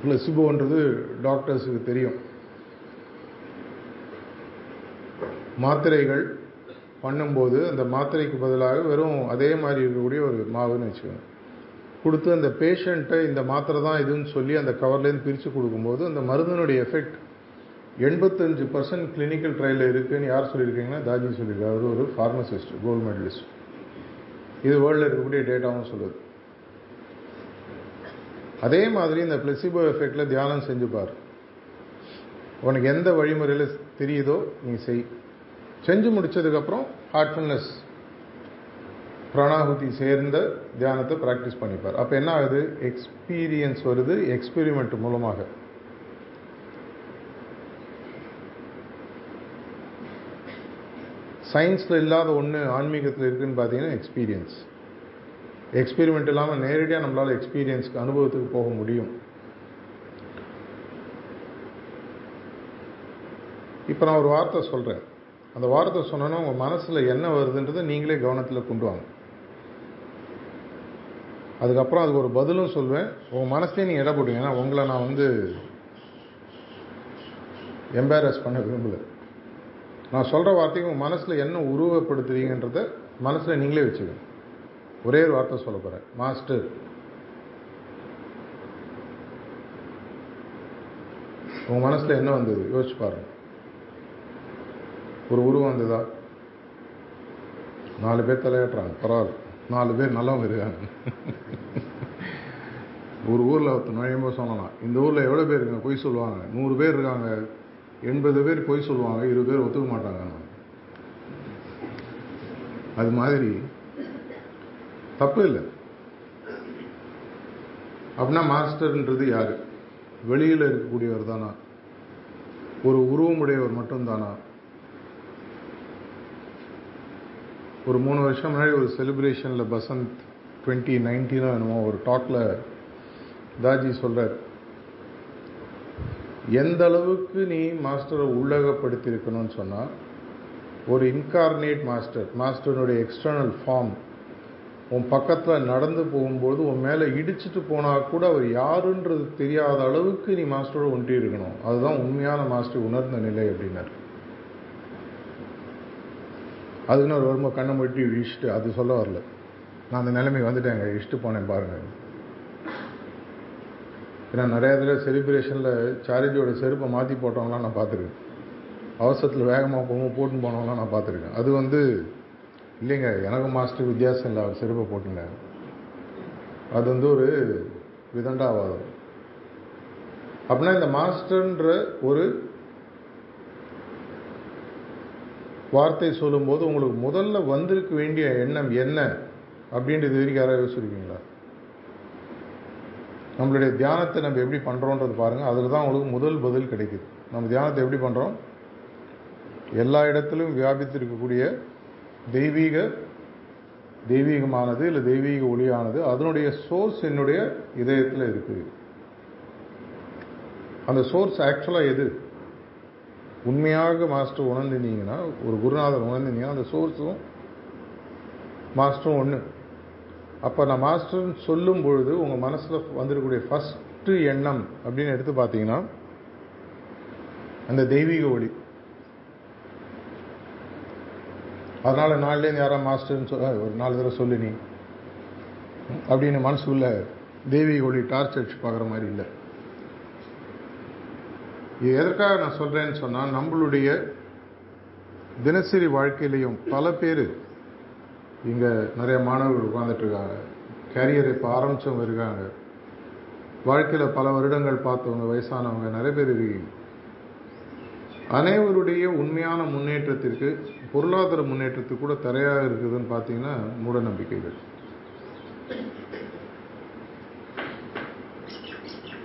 [SPEAKER 1] பிளஸிபோன்றது டாக்டர்ஸுக்கு தெரியும். மாத்திரைகள் பண்ணும்போது அந்த மாத்திரைக்கு பதிலாக வெறும் அதே மாதிரி இருக்கக்கூடிய ஒரு மாவுன்னு வச்சுக்கோங்க. கொடுத்து அந்த பேஷண்ட்டை இந்த மாத்திரை தான் இதுன்னு சொல்லி அந்த கவர்லேருந்து பிரித்து கொடுக்கும்போது அந்த மருந்தினுடைய எஃபெக்ட் எண்பத்தஞ்சு பர்சன்ட் கிளினிக்கல் ட்ரையலில் இருக்குதுன்னு யார் சொல்லியிருக்கீங்கன்னா தாஜி சொல்லியிருக்காரு. அவர் ஒரு ஃபார்மசிஸ்ட் கோல்டு மெடலிஸ்ட் இது வேர்ல்டில் இருக்கக்கூடிய டேட்டாவும் சொல்லுது. அதே மாதிரி இந்த பிளெசிபோ எஃபெக்டில் தியானம் செஞ்சுப்பார் உனக்கு எந்த வழிமுறையில் தெரியுதோ நீ செய். செஞ்சு முடிச்சதுக்கப்புறம் ஹார்ட்ஃபுல்னஸ் பிராணாகுதி சேர்ந்த தியானத்தை ப்ராக்டிஸ் பண்ணிப்பார். அப்போ என்ன ஆகுது? எக்ஸ்பீரியன்ஸ் வருது எக்ஸ்பெரிமெண்ட் மூலமாக. சயின்ஸில் இல்லாத ஒன்று ஆன்மீகத்தில் இருக்குதுன்னு பார்த்தீங்கன்னா எக்ஸ்பீரியன்ஸ் எக்ஸ்பீரிமெண்ட் இல்லாமல் நேரடியாக நம்மளால் எக்ஸ்பீரியன்ஸ்க்கு அனுபவத்துக்கு போக முடியும். இப்போ நான் ஒரு வார்த்தை சொல்கிறேன் அந்த வார்த்தை சொன்னோன்னா உங்கள் மனசில் என்ன வருதுன்றதை நீங்களே கவனத்தில் கொண்டு வாங்க. அதுக்கப்புறம் அதுக்கு ஒரு பதிலும் சொல்வேன். உங்கள் மனசே நீங்கள் இட போடுங்க ஏன்னா உங்களை நான் வந்து எம்பாரஸ் பண்ண விரும்பலை. நான் சொல்கிற வார்த்தைக்கு உங்கள் மனசில் என்ன உருவப்படுத்துறீங்கன்றத மனசில் நீங்களே வச்சுக்கோங்க ஒரே ஒரு வார்த்தை சொல்ல போகிறேன் மாஸ்டர். உங்கள் மனசில் என்ன வந்தது? யோசிச்சு பாருங்க. ஒரு உருவம் வந்ததா? நாலு பேர் தலையாட்டுறாங்க. பரவாயில்ல. நாலு பேர் நல்லவங்க இருக்காங்க. ஒரு ஊரில் ஒருத்தர் நுழையும்போது சொல்லலாம். இந்த ஊரில் எவ்வளோ பேர் இருக்காங்க? பொய் சொல்லுவாங்க. நூறு பேர் இருக்காங்க. எண்பது பேர் பொய் சொல்லுவாங்க. இருபது பேர் ஒத்துக்க மாட்டாங்க. அது மாதிரி தப்பு இல்லை. அப்படின்னா மாஸ்டர்ன்றது யார்? வெளியில் இருக்கக்கூடியவர் தானா? ஒரு உருவமுடையவர் மட்டும்தானா? ஒரு மூணு வருஷம் முன்னாடி ஒரு செலிப்ரேஷனில் பசந்த் டுவெண்ட்டி நைன்டீனோ என்னமோ ஒரு டாக்ல தாஜி சொல்கிறார் எந்த அளவுக்கு நீ மாஸ்டரை உள்ளகப்படுத்தியிருக்கணும்னு சொன்னால் ஒரு இன்கார்னேட் மாஸ்டர் மாஸ்டருடைய எக்ஸ்டர்னல் ஃபார்ம் உன் பக்கத்தில் நடந்து போகும்போது உன் மேலே இடிச்சிட்டு போனால் கூட அவர் யாருன்றது தெரியாத அளவுக்கு நீ மாஸ்டரோட ஒன்றி இருக்கணும் அதுதான் உண்மையான மாஸ்டர் உணர்ந்த நிலை அப்படின்னாரு. அதுக்குன்னு ஒரு வரும்போது கண்ணை மூடி இழிச்சிட்டு அது சொல்ல வரல. நான் அந்த நிலைமைக்கு வந்துட்டேங்க. இஷ்டு போனேன் பாருங்க. ஏன்னா நிறைய இதில் செலிப்ரேஷனில் சாரிஜியோட செருப்பை மாற்றி போட்டவங்களாம் நான் பார்த்துருக்கேன். அவசரத்தில் வேகமாக போகும் போட்டுன்னு போனவங்களாம் நான் பார்த்துருக்கேன். அது வந்து இல்லைங்க எனக்கும் மாஸ்டர் வித்தியாசம் இல்லை. அவர் செருப்பை போட்டுங்க. அது வந்து ஒரு விதண்டாவாதம். அப்படின்னா இந்த மாஸ்டர்ன்ற ஒரு வார்த்தை சொல்லும்போது உங்களுக்கு முதல்ல வந்திருக்க வேண்டிய எண்ணம் என்ன அப்படின்றது வரைக்கும் யாராவது யோசிச்சிருக்கீங்களா நம்மளுடைய தியானத்தை நம்ம எப்படி பண்ணுறோன்றது பாருங்கள் அதில் தான் உங்களுக்கு முதல் பதில் கிடைக்குது. நம்ம தியானத்தை எப்படி பண்ணுறோம் எல்லா இடத்திலும் வியாபித்திருக்கக்கூடிய தெய்வீக தெய்வீகமானது இல்லை தெய்வீக ஒளியானது அதனுடைய சோர்ஸ் என்னுடைய இதயத்தில் இருக்குது அந்த சோர்ஸ் ஆக்சுவலாக எது? உண்மையாக மாஸ்டர் உணர்ந்துனீங்கன்னா ஒரு குருநாதர் உணர்ந்தீங்கன்னா அந்த சோர்ஸும் மாஸ்டரும் ஒன்று அப்போ நான் மாஸ்டர்னு சொல்லும் பொழுது உங்கள் மனசில் வந்திருக்கக்கூடிய ஃபஸ்ட்டு எண்ணம் அப்படின்னு எடுத்து பார்த்தீங்கன்னா அந்த தெய்வீக ஒளி. அதனால் நாள்லேருந்து யாரா மாஸ்டர்னு சொல்ல ஒரு நாலு தடவை சொல்லு நீ. அப்படின்னு மனசுக்குள்ள தெய்வீக ஒளி டார்ச் அடிச்சு பார்க்குற மாதிரி இல்லை. இது எதற்காக நான் சொல்கிறேன்னு சொன்னால் நம்மளுடைய தினசரி வாழ்க்கையிலையும் பல பேர் இங்கே நிறைய மாணவர்கள் உட்காந்துட்ருக்காங்க கேரியர் இப்போ ஆரம்பித்தவங்க இருக்காங்க. வாழ்க்கையில் பல வருடங்கள் பார்த்தவங்க வயசானவங்க நிறைய பேர் இருக்கீங்க. அனைவருடைய உண்மையான முன்னேற்றத்திற்கு பொருளாதார முன்னேற்றத்துக்கு கூட தரையாக இருக்குதுன்னு பார்த்தீங்கன்னா மூட நம்பிக்கைகள்.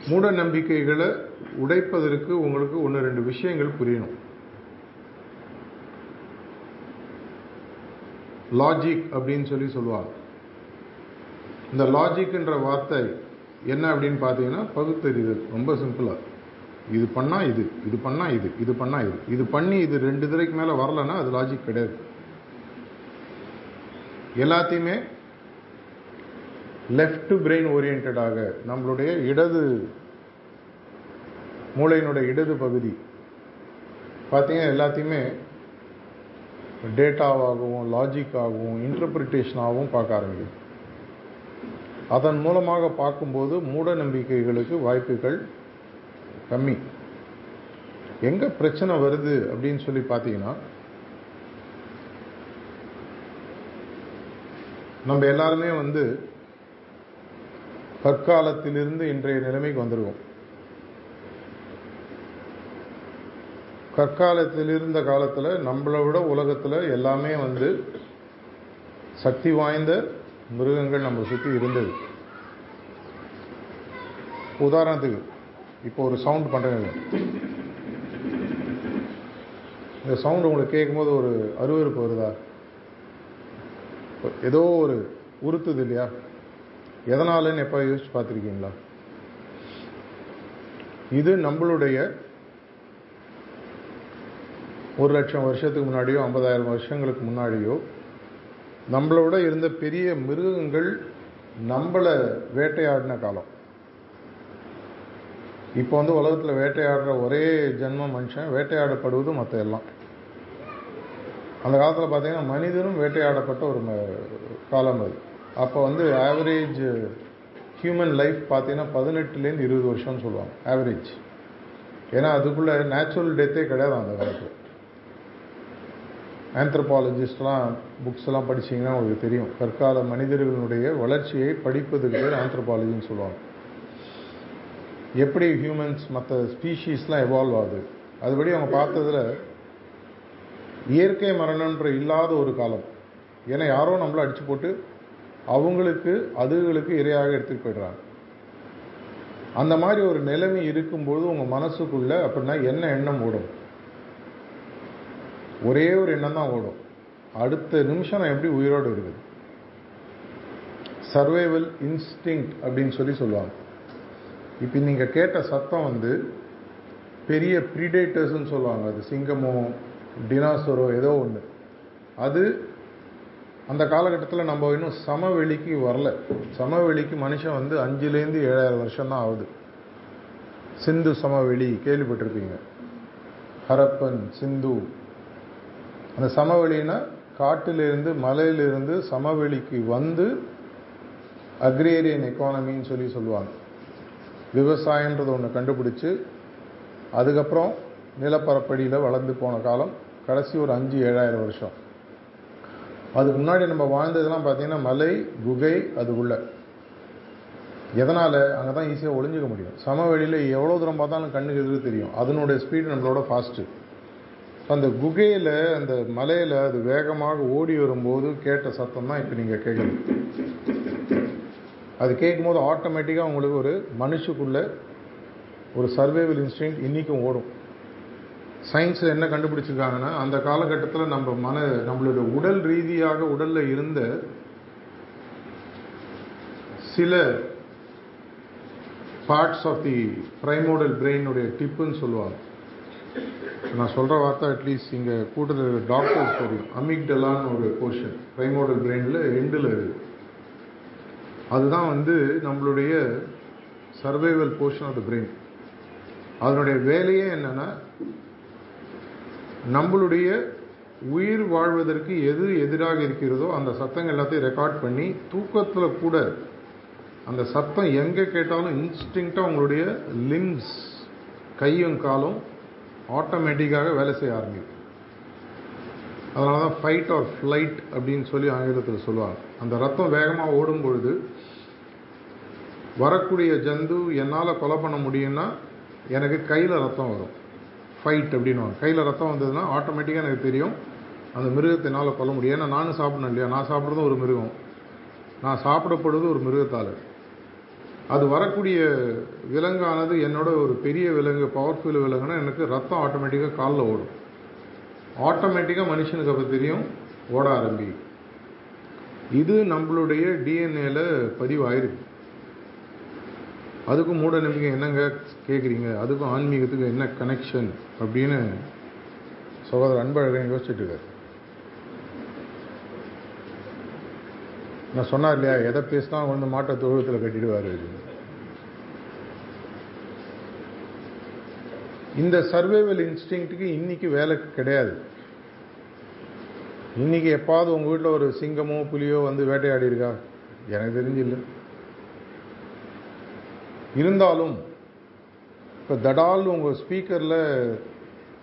[SPEAKER 1] மூட நம்பிக்கைகளை உடைப்பதற்கு உங்களுக்கு ஒன்று ரெண்டு விஷயங்கள் புரியணும். லாஜிக் அப்படின்னு சொல்லி சொல்லுவாங்க. இந்த லாஜிக்ன்ற வார்த்தை என்ன அப்படின்னு பார்த்தீங்கன்னா பகுத்தறிதல். ரொம்ப சிம்பிளாக இது பண்ணால் இது இது பண்ணா இது இது பண்ணால் இது. இது பண்ணி இது ரெண்டு தடவைக்கு மேலே வரலன்னா அது லாஜிக் கிடையாது. எல்லாத்தையுமே லெஃப்ட் பிரெயின் ஓரியன்டாக நம்மளுடைய இடது மூளையினுடைய இடது பகுதி. பார்த்தீங்கன்னா எல்லாத்தையுமே டேட்டாவாகவும் லாஜிக்காகவும் இன்டர்பிரிட்டேஷனாகவும் பார்க்க ஆரம்பிக்கும் அதன் மூலமாக பார்க்கும்போது மூட நம்பிக்கைகளுக்கு வாய்ப்புகள் கம்மி. எங்கே பிரச்சனை வருது அப்படின்னு சொல்லி பார்த்தீங்கன்னா நம்ம எல்லாருமே வந்து கற்காலத்திலிருந்து இன்றைய நிலைமைக்கு வந்துடுவோம் கற்காலத்தில் இருந்த காலத்தில் நம்மளை விட உலகத்தில் எல்லாமே வந்து சக்தி வாய்ந்த மிருகங்கள் நம்ம சுற்றி இருந்தது. உதாரணத்துக்கு இப்போ ஒரு சவுண்ட் பண்ணுறேங்க இந்த சவுண்ட் உங்களுக்கு கேட்கும்போது ஒரு அருவறுப்பு வருதா? ஏதோ ஒரு உறுத்துது இல்லையா? எதனாலன்னு எப்போ யோசிச்சு பார்த்துருக்கீங்களா? இது நம்மளுடைய ஒரு லட்சம் வருஷத்துக்கு முன்னாடியோ ஐம்பதாயிரம் வருஷங்களுக்கு முன்னாடியோ நம்மளோட இருந்த பெரிய மிருகங்கள் நம்மளை வேட்டையாடின காலம். இப்போ வந்து உலகத்தில் வேட்டையாடுற ஒரே ஜென்ம மனுஷன் வேட்டையாடப்படுவது மற்ற எல்லாம். அந்த காலத்தில் பார்த்தீங்கன்னா மனிதனும் வேட்டையாடப்பட்ட ஒரு ம- காலம் அது. அப்போ வந்து ஆவரேஜ் ஹியூமன் லைஃப் பார்த்தீங்கன்னா பதினெட்டுலேருந்து இருபது வருஷம்னு சொல்லுவாங்க ஆவரேஜ் ஏன்னா அதுக்குள்ளே நேச்சுரல் டெத்தே கிடையாது அந்த காலத்தில். ஆந்த்ரபாலஜிஸ்ட்லாம் புக்ஸ் எல்லாம் படிச்சீங்கன்னா உங்களுக்கு தெரியும். கற்கால மனிதர்களுடைய வளர்ச்சியை படிப்பதுக்கு பேர் ஆந்த்ரபாலஜின்னு சொல்லுவாங்க. எப்படி ஹியூமன்ஸ் மற்ற ஸ்பீஷீஸ்லாம் எவால்வ் ஆகுது? அதுபடி அவங்க பார்த்ததுல இயற்கை மரணம்ன்ற இல்லாத ஒரு காலம். ஏன்னா யாரோ நம்மளை அடித்து போட்டு அவங்களுக்கு அதுகளுக்கு இரையாக எடுத்துகிட்டு போயிடுறாங்க. அந்த மாதிரி ஒரு நிலைமை இருக்கும்போது உங்கள் மனசுக்குள்ளே அப்படின்னா என்ன எண்ணம் ஓடும்? ஒரே ஒரு எண்ணம் தான் ஓடும். அடுத்த நிமிஷம் நான் எப்படி உயிரோடு இருக்குது? சர்வைவல் இன்ஸ்டிங் அப்படின்னு சொல்லி சொல்லுவாங்க. இப்போ நீங்கள் கேட்ட சத்தம் வந்து பெரிய ப்ரீடேட்டர்ஸ்ன்னு சொல்லுவாங்க. அது சிங்கமோ டினாசரோ ஏதோ ஒன்று அது அந்த காலகட்டத்தில் நம்ம இன்னும் சமவெளிக்கு வரல. சமவெளிக்கு மனுஷன் வந்து அஞ்சுலேருந்து ஏழாயிரம் வருஷம் தான் ஆகுது. சிந்து சமவெளி கேள்விப்பட்டிருப்பீங்க. ஹரப்பன் சிந்து. அந்த சமவெளினா காட்டிலிருந்து மலையிலிருந்து சமவெளிக்கு வந்து அக்ரேரியன் எக்கானமின்னு சொல்லி சொல்லுவாங்க. விவசாயன்றது ஒன்று கண்டுபிடிச்சு அதுக்கப்புறம் நிலப்பரப்படியில் வளர்ந்து போன காலம் கடைசி ஒரு அஞ்சு ஏழாயிரம் வருஷம். அதுக்கு முன்னாடி நம்ம வாழ்ந்ததெல்லாம் பார்த்தீங்கன்னா மலை குகை அதுக்குள்ள எதனால்? அங்கே தான் ஈஸியாக ஒளிஞ்சிக்க முடியும். சமவெளியில் எவ்வளோ தூரம் பார்த்தாலும் கண்ணுக்கு எதிர்த்து தெரியும். அதனுடைய ஸ்பீடு நம்மளோட ஃபாஸ்ட்டு அந்த குகையில் அந்த மலையில் அது வேகமாக ஓடி வரும்போது கேட்ட சத்தம் தான் இப்போ நீங்கள் கேட்குறது அது கேட்கும்போது ஆட்டோமேட்டிக்காக உங்களுக்கு ஒரு மனுஷுக்குள்ளே ஒரு சர்வைவல் இன்ஸ்டிங் இன்றைக்கும் ஓடும். சயின்ஸில் என்ன கண்டுபிடிச்சிருக்காங்கன்னா அந்த காலகட்டத்தில் நம்ம மன நம்மளுடைய உடல் ரீதியாக உடலில் இருந்த சில பார்ட்ஸ் ஆஃப் தி பிரைமோடல் பிரெயினுடைய டிப்புன்னு சொல்லுவாங்க. நான் சொல்கிற வார்த்தை அட்லீஸ்ட் இங்கே கூட்டத்தில் டாக்டர்ஸ் தெரியும். அமிக்டலான்னு ஒரு போர்ஷன் பிரைமோடல் பிரெயினில் எண்டில் இருக்குது அதுதான் வந்து நம்மளுடைய survival portion of the brain அதனுடைய வேலையே என்னன்னா நம்மளுடைய உயிர் வாழ்வதற்கு எது எதிராக இருக்கிறதோ அந்த சத்தங்கள் எல்லாத்தையும் ரெக்கார்ட் பண்ணி தூக்கத்தில் கூட அந்த சத்தம் எங்கே கேட்டாலும் இன்ஸ்டிங்க்டாக உங்களுடைய லிம்ஸ் கையும் காலும் ஆட்டோமேட்டிக்காக வேலை செய்ய ஆரம்பிக்கும். அதனால தான் ஃபைட் ஆர் ஃப்ளைட் அப்படின்னு சொல்லி ஆங்கிலத்தில் சொல்லுவாங்க. அந்த ரத்தம் வேகமாக ஓடும் பொழுது வரக்கூடிய ஜந்து என்னால் கொலை பண்ண முடியும்னா எனக்கு கையில் ரத்தம் வரும். ஃபைட் அப்படின்னு கையில் ரத்தம் வந்ததுன்னா ஆட்டோமேட்டிக்காக எனக்கு தெரியும். அந்த மிருகத்தை என்னால் கொல்ல முடியும். ஏன்னா நானும் சாப்பிடணும் இல்லையா? நான் சாப்பிட்றதும் ஒரு மிருகம். நான் சாப்பிடப்படுவது ஒரு மிருகத்தால். அது வரக்கூடிய விலங்கானது என்னோட ஒரு பெரிய விலங்கு பவர்ஃபுல் விலங்குனா எனக்கு ரத்தம் ஆட்டோமேட்டிக்காக காலில் ஓடும். ஆட்டோமேட்டிக்காக மனுஷனுக்கு அப்போ தெரியும் ஓட ஆரம்பி இது நம்மளுடைய டிஎன்ஏல பதிவாயிருக்கு. அதுக்கும் மூட நம்பிக்கை என்னங்க கேட்குறீங்க அதுக்கும் ஆன்மீகத்துக்கும் என்ன கனெக்ஷன் அப்படின்னு சகோதரர் அன்பழகன் யோசிச்சுட்டு இருக்காரு. நான் சொன்னார் இல்லையா எதை பேசினா வந்து மாட்டை தொழுவத்தில் கட்டிடுவார் இந்த சர்வைவல் இன்ஸ்டிங்க்ட்டுக்கு இன்னைக்கு வேலை கிடையாது. இன்னைக்கு எப்பாவது உங்கள் வீட்டில் ஒரு சிங்கமோ புலியோ வந்து வேட்டையாடி இருக்கா எனக்கு தெரிஞ்சு இல்லை இருந்தாலும் இப்போ தடால் உங்கள் ஸ்பீக்கரில்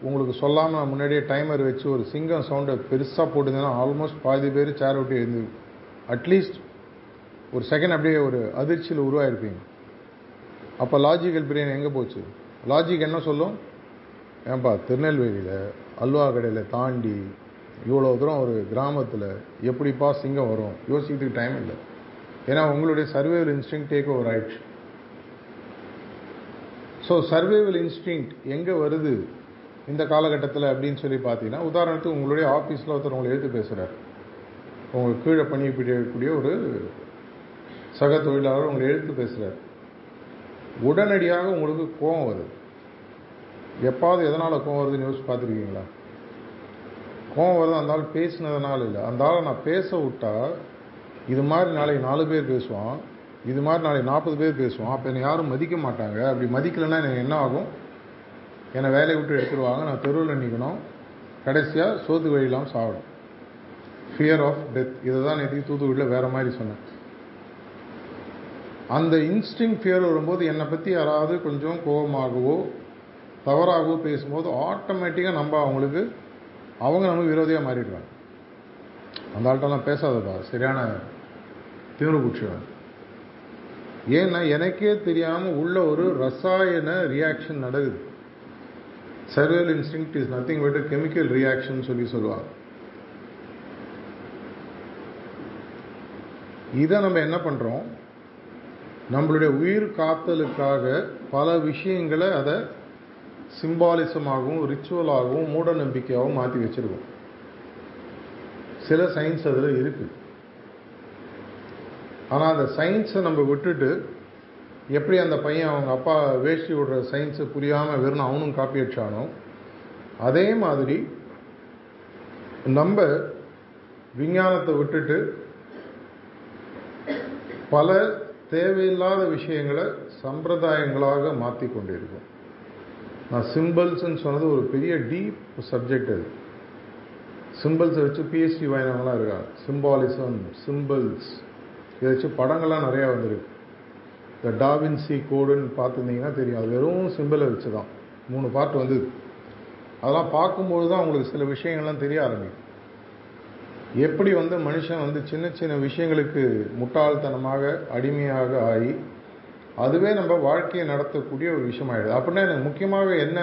[SPEAKER 1] உங்களுக்கு சொல்லாமல் முன்னாடியே டைமர் வச்சு ஒரு சிங்கம் சவுண்டை பெருசாக போட்டுருந்தீங்கன்னா ஆல்மோஸ்ட் பாதி பேர் சேர் விட்டு எழுந்து அட்லீஸ்ட் ஒரு செகண்ட் அப்படியே ஒரு அதிர்ச்சியில் உருவாயிருப்பீங்க. அப்போ லாஜிக்கல் பிரியாணி எங்கே போச்சு? லாஜிக் என்ன சொல்லும்? ஏன்பா திருநெல்வேலியில் அல்வா கடையில் தாண்டி இவ்வளோ தூரம் ஒரு கிராமத்தில் எப்படிப்பா சிங்கம் வரும்? யோசிக்கிறதுக்கு டைம் இல்லை. ஏன்னா உங்களுடைய சர்வேவர் இன்ஸ்டிங் டேக் ஓவர் ஆயிடுச்சு. ஸோ சர்வைவல் இன்ஸ்டிங் எங்கே வருது இந்த காலகட்டத்தில் அப்படின்னு சொல்லி பார்த்தீங்கன்னா உதாரணத்துக்கு உங்களுடைய ஆஃபீஸில் ஒருத்தர் உங்களை எழுத்து பேசுகிறார் உங்களுக்கு கீழே பணியக்கூடிய ஒரு சக தொழிலாளர் உங்களை எழுத்து பேசுகிறார் உடனடியாக உங்களுக்கு கோபம் வருது. எப்பாவது எதனால் கோவம் வருதுன்னு நியூஸ் பார்த்துருக்கீங்களா? கோவம் வருது அந்த ஆள் பேசினதுனால இல்லை. அந்த ஆளை நான் பேச விட்டால் இது மாதிரி நாளைக்கு நாலு பேர் பேசுவான். இது மாதிரி நாளைக்கு நாற்பது பேர் பேசுவோம். அப்போ என்னை யாரும் மதிக்க மாட்டாங்க. அப்படி மதிக்கலைன்னா எனக்கு என்ன ஆகும்? என்னை வேலையை விட்டு எடுத்துருவாங்க. நான் தெருவில் நிற்கணும் கடைசியாக சோத்து வழியெல்லாம் சாப்பிடும் ஃபியர் ஆஃப் டெத் இதை தான் நேற்று தூத்துக்குடியில் வேற மாதிரி சொன்னேன். அந்த இன்ஸ்டிங் ஃபியர் வரும்போது என்னை பற்றி யாராவது கொஞ்சம் கோபமாகவோ தவறாகவோ பேசும்போது ஆட்டோமேட்டிக்காக நம்ம அவங்களுக்கு அவங்க நம்ம விரோதியாக மாறிடுவாங்க. அந்த ஆள்கிட்டலாம் பேசாதப்பா. சரியான தீவிர குச்சிவாங்க ஏன்னா எனக்கே தெரியாமல் உள்ள ஒரு ரசாயன ரியாக்ஷன் நடக்குது. Survival instinct is nothing but chemical reaction சொல்லி சொல்லுவாங்க. இதை நம்ம என்ன பண்ணுறோம் நம்மளுடைய உயிர் காத்தலுக்காக பல விஷயங்களை அதை சிம்பாலிசமாகவும் ரிச்சுவலாகவும் மூட நம்பிக்கையாகவும் மாற்றி வச்சிருக்கோம். சில சயின்ஸ் அதில் இருக்குது ஆனால் அந்த சயின்ஸை நம்ம விட்டுட்டு எப்படி அந்த பையன் அவங்க அப்பா வேஷ்டி விடுற சயின்ஸை புரியாமல் வெறும் அவனும் காப்பி அடிச்சானோ அதே மாதிரி நம்ம விஞ்ஞானத்தை விட்டுட்டு பல தேவையில்லாத விஷயங்களை சம்பிரதாயங்களாக மாற்றி கொண்டிருக்கோம். நான் சிம்பிள்ஸ்ன்னு சொன்னது ஒரு பெரிய டீப் சப்ஜெக்ட் அது. சிம்பிள்ஸை வச்சு பிஎஸ்சி வாங்கினவங்களாம் இருக்காங்க. சிம்பாலிசம் சிம்பிள்ஸ் இதை வச்சு படங்கள்லாம் நிறையா வந்திருக்கு. இந்த டாவின்சி கோடுன்னு பார்த்துருந்தீங்கன்னா தெரியும். அது வெறும் சிம்பிளை வச்சு தான் மூணு பார்ட் வந்து அதெல்லாம் பார்க்கும்போது தான் உங்களுக்கு சில விஷயங்கள்லாம் தெரிய ஆரம்பிக்கும். எப்படி வந்து மனுஷன் வந்து சின்ன சின்ன விஷயங்களுக்கு முட்டாள்தனமாக அடிமையாக ஆகி அதுவே நம்ம வாழ்க்கையை நடத்தக்கூடிய ஒரு விஷயமாயிடுது. அப்படின்னா எனக்கு முக்கியமாக என்ன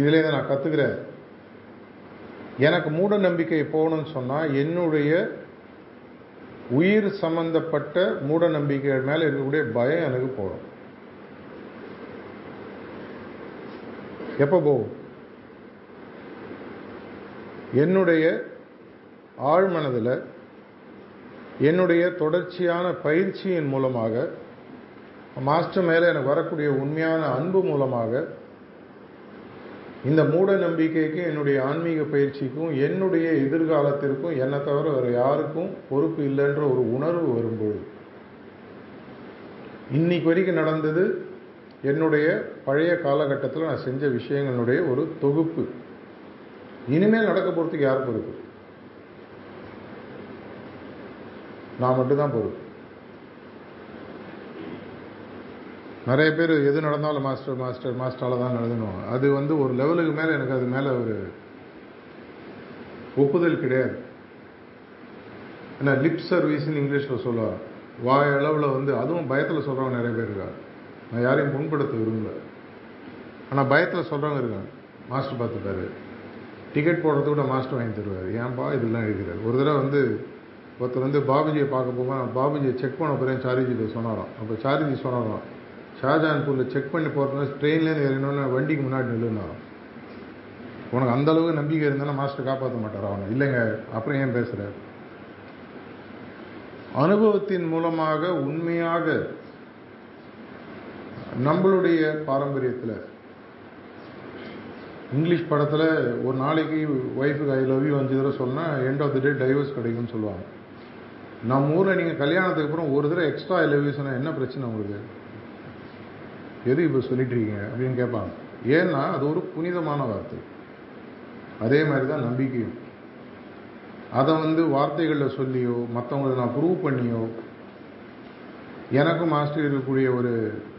[SPEAKER 1] இதுலேருந்து நான் கற்றுக்கிறேன் எனக்கு மூட நம்பிக்கை போகணும்னு சொன்னால் என்னுடைய உயிர் சம்பந்தப்பட்ட மூட நம்பிக்கைகள் மேலே இருக்கக்கூடிய பயம் எனக்கு போகும் எப்போ போகும்? என்னுடைய ஆழ்மனதில் என்னுடைய தொடர்ச்சியான பயிற்சியின் மூலமாக மாஸ்டர் மேலே எனக்கு வரக்கூடிய உண்மையான அன்பு மூலமாக இந்த மூட நம்பிக்கைக்கும் என்னுடைய ஆன்மீக பயிற்சிக்கும் என்னுடைய எதிர்காலத்திற்கும் என்னை தவிர வேறு யாருக்கும் பொறுப்பு இல்லைன்ற ஒரு உணர்வு வரும்பொழுது இன்னைக்கு வரைக்கும் நடந்தது என்னுடைய பழைய காலகட்டத்தில் நான் செஞ்ச விஷயங்களுடைய ஒரு தொகுப்பு. இனிமேல் நடக்க போகிறதுக்கு யார் பொறுப்பு? நான் மட்டும்தான் பொறுப்பு. நிறைய பேர் எது நடந்தாலும் மாஸ்டர் மாஸ்டர் மாஸ்டரால் தான் நடந்துனுவாங்க அது வந்து ஒரு லெவலுக்கு மேலே எனக்கு அது மேலே ஒரு ஒப்புதல் கிடையாது. ஏன்னா லிப் சர்வீஸ்னு இங்கிலீஷில் சொல்லுவார் வாய் அளவில் வந்து அதுவும் பயத்தில் சொல்கிறவங்க நிறைய பேர் இருக்காங்க. நான் யாரையும் புண்படுத்த விரும்பல. ஆனால் பயத்தில் சொல்கிறவங்க இருக்காங்க. மாஸ்டர் பார்த்துப்பார். டிக்கெட் போடுறது கூட மாஸ்டர் வாங்கி தருவார். ஏன்பா இதெல்லாம் எழுதுறாரு? ஒரு தடவை வந்து ஒருத்தர் வந்து பாபுஜியை பார்க்க போக பாபுஜியை செக் பண்ண போகிறேன் சாரிஜியில் சொன்னாராம். அப்போ சாரிஜி சொன்னாராம் ஷாஜான்பூரில் செக் பண்ணி போகிறதுனா ட்ரெயின்லேருந்து ஏறினோன்னு வண்டிக்கு முன்னாடி நில்லுனா உனக்கு அந்த அளவுக்கு நம்பிக்கை இருந்தாலும் மாஸ்டர் காப்பாற்ற மாட்டார் அவனை? இல்லைங்க அப்புறம் ஏன் பேசுகிற அனுபவத்தின் மூலமாக உண்மையாக நம்மளுடைய பாரம்பரியத்தில் இங்கிலீஷ் படத்தில் ஒரு நாளைக்கு ஒய்ஃபுக்கு ஐ லவ் யூ அஞ்சு தடவை சொன்னால் end of the day divorce கிடைக்கும்னு சொல்லுவாங்க. நம்ம ஊரில் நீங்கள் கல்யாணத்துக்கு அப்புறம் ஒரு தடவை எக்ஸ்ட்ரா ஐ லவ் யூ சொன்னால் என்ன பிரச்சனை உங்களுக்கு? எது இப்போ சொல்லிட்டுருக்கீங்க அப்படின்னு கேட்பாங்க. ஏன்னா அது ஒரு புனிதமான வார்த்தை. அதே மாதிரி தான் நம்பிக்கையும். அதை வந்து வார்த்தைகளில் சொல்லியோ மற்றவங்களை நான் ப்ரூவ் பண்ணியோ எனக்கும் மாஸ்டர் இருக்கக்கூடிய ஒரு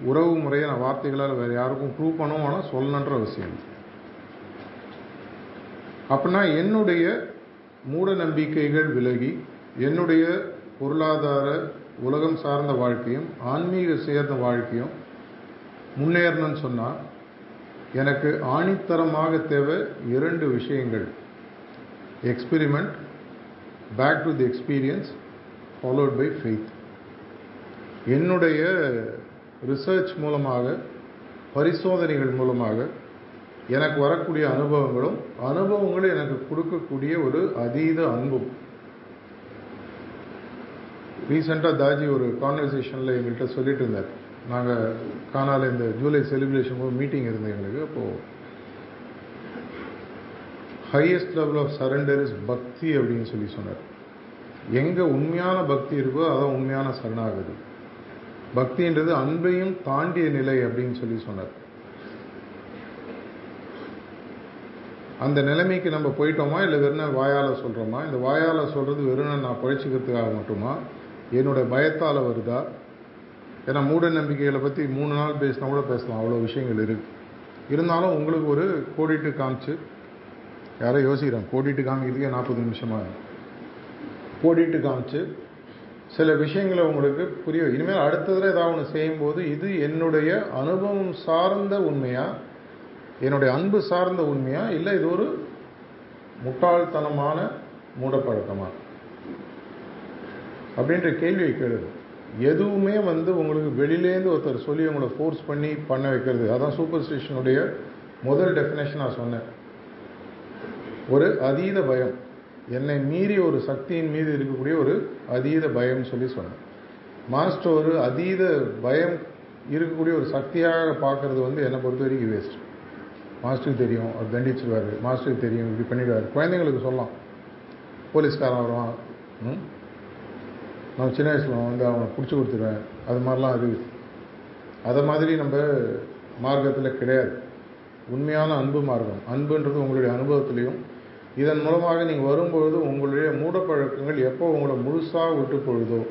[SPEAKER 1] உறவு முறையை நான் வார்த்தைகளால் வேறு யாருக்கும் ப்ரூவ் பண்ணவும் ஆனால் சொல்லணுன்ற அவசியம் அப்படின்னா என்னுடைய மூட நம்பிக்கைகள் விலகி என்னுடைய பொருளாதார உலகம் சார்ந்த வாழ்க்கையும் ஆன்மீக சேர்ந்த வாழ்க்கையும் முன்னேறணும்னு சொன்னால் எனக்கு ஆணித்தரமாக தேவை இரண்டு விஷயங்கள். Experiment back to the experience followed by faith என்னுடைய ரிசர்ச் மூலமாக பரிசோதனைகள் மூலமாக எனக்கு வரக்கூடிய அனுபவங்களும் அனுபவங்களும் எனக்கு கொடுக்கக்கூடிய ஒரு அதீத அன்பும். ரீசெண்டாக தாஜி ஒரு கான்வர்சேஷனில் எங்கள்கிட்ட சொல்லிட்டு இருந்தார். நாங்கள் காணால இந்த ஜூலை செலிப்ரேஷன் போது மீட்டிங் இருந்தது எங்களுக்கு. அப்போது highest level of surrender is bhakti அப்படின்னு சொல்லி சொன்னார். எங்கே உண்மையான பக்தி இருக்கோ அதான் உண்மையான சரணாகதி. பக்தின்றது அன்பையும் தாண்டிய நிலை அப்படின்னு சொல்லி சொன்னார். அந்த நிலைமைக்கு நம்ம போயிட்டோமா இல்லை வெறும் வாயால் சொல்கிறோமா இந்த வாயால் சொல்கிறது வெறும் நான் பழிச்சுக்கிறதுக்காக மட்டுமா? என்னோட பயத்தால் வருதா? ஏன்னா மூட நம்பிக்கைகளை பற்றி மூணு நாள் பேசினா கூட பேசலாம். அவ்வளோ விஷயங்கள் இருக்குது இருந்தாலும் உங்களுக்கு ஒரு கோடிட்டு காமிச்சு யாரோ யோசிக்கிறாங்க கோடிட்டு காமிக்கிறதுக்கே நாற்பது நிமிஷமாக கோடிட்டு காமிச்சு சில விஷயங்களை உங்களுக்கு புரிய இனிமேல் அடுத்ததில் ஏதாவது ஒன்று செய்யும்போது இது என்னுடைய அனுபவம் சார்ந்த உண்மையா? என்னுடைய அன்பு சார்ந்த உண்மையா? இல்லை இது ஒரு முட்டாள்தனமான மூடப்பழக்கமா? அப்படின்ற கேள்வியை கேளுது எதுவுமே வந்து உங்களுக்கு வெளியிலேருந்து ஒருத்தர் சொல்லி உங்களை ஃபோர்ஸ் பண்ணி பண்ண வைக்கிறது. அதான் சூப்பர் ஸ்டிஷனுடைய முதல் டெஃபினேஷன் நான் சொன்னேன். ஒரு அதீத பயம். என்னை மீறி ஒரு சக்தியின் மீது இருக்கக்கூடிய ஒரு அதீத பயம் சொல்லி சொன்னேன். மாஸ்டர் ஒரு அதீத பயம் இருக்கக்கூடிய ஒரு சக்தியாக பார்க்குறது வந்து என்னை பொறுத்த வரைக்கும் வேஸ்ட் மாஸ்டருக்கு தெரியும் அவர் தண்டிச்சிருவார். மாஸ்டருக்கு தெரியும் இப்படி பண்ணிடுவார். குழந்தைங்களுக்கு சொல்லலாம். போலீஸ்காரன் வருவான். நான் சின்ன வயசில் வந்து அவனை பிடிச்சி கொடுத்துருவேன் அது மாதிரிலாம் அறிவு அதை மாதிரி நம்ம மார்க்கத்தில் கிடையாது. உண்மையான அன்பு மார்க்கம். அன்புன்றது உங்களுடைய அனுபவத்திலையும் இதன் மூலமாக நீங்கள் வரும்பொழுது உங்களுடைய மூடப்பழக்கங்கள் எப்போ உங்களை முழுசாக விட்டு பொழுதோ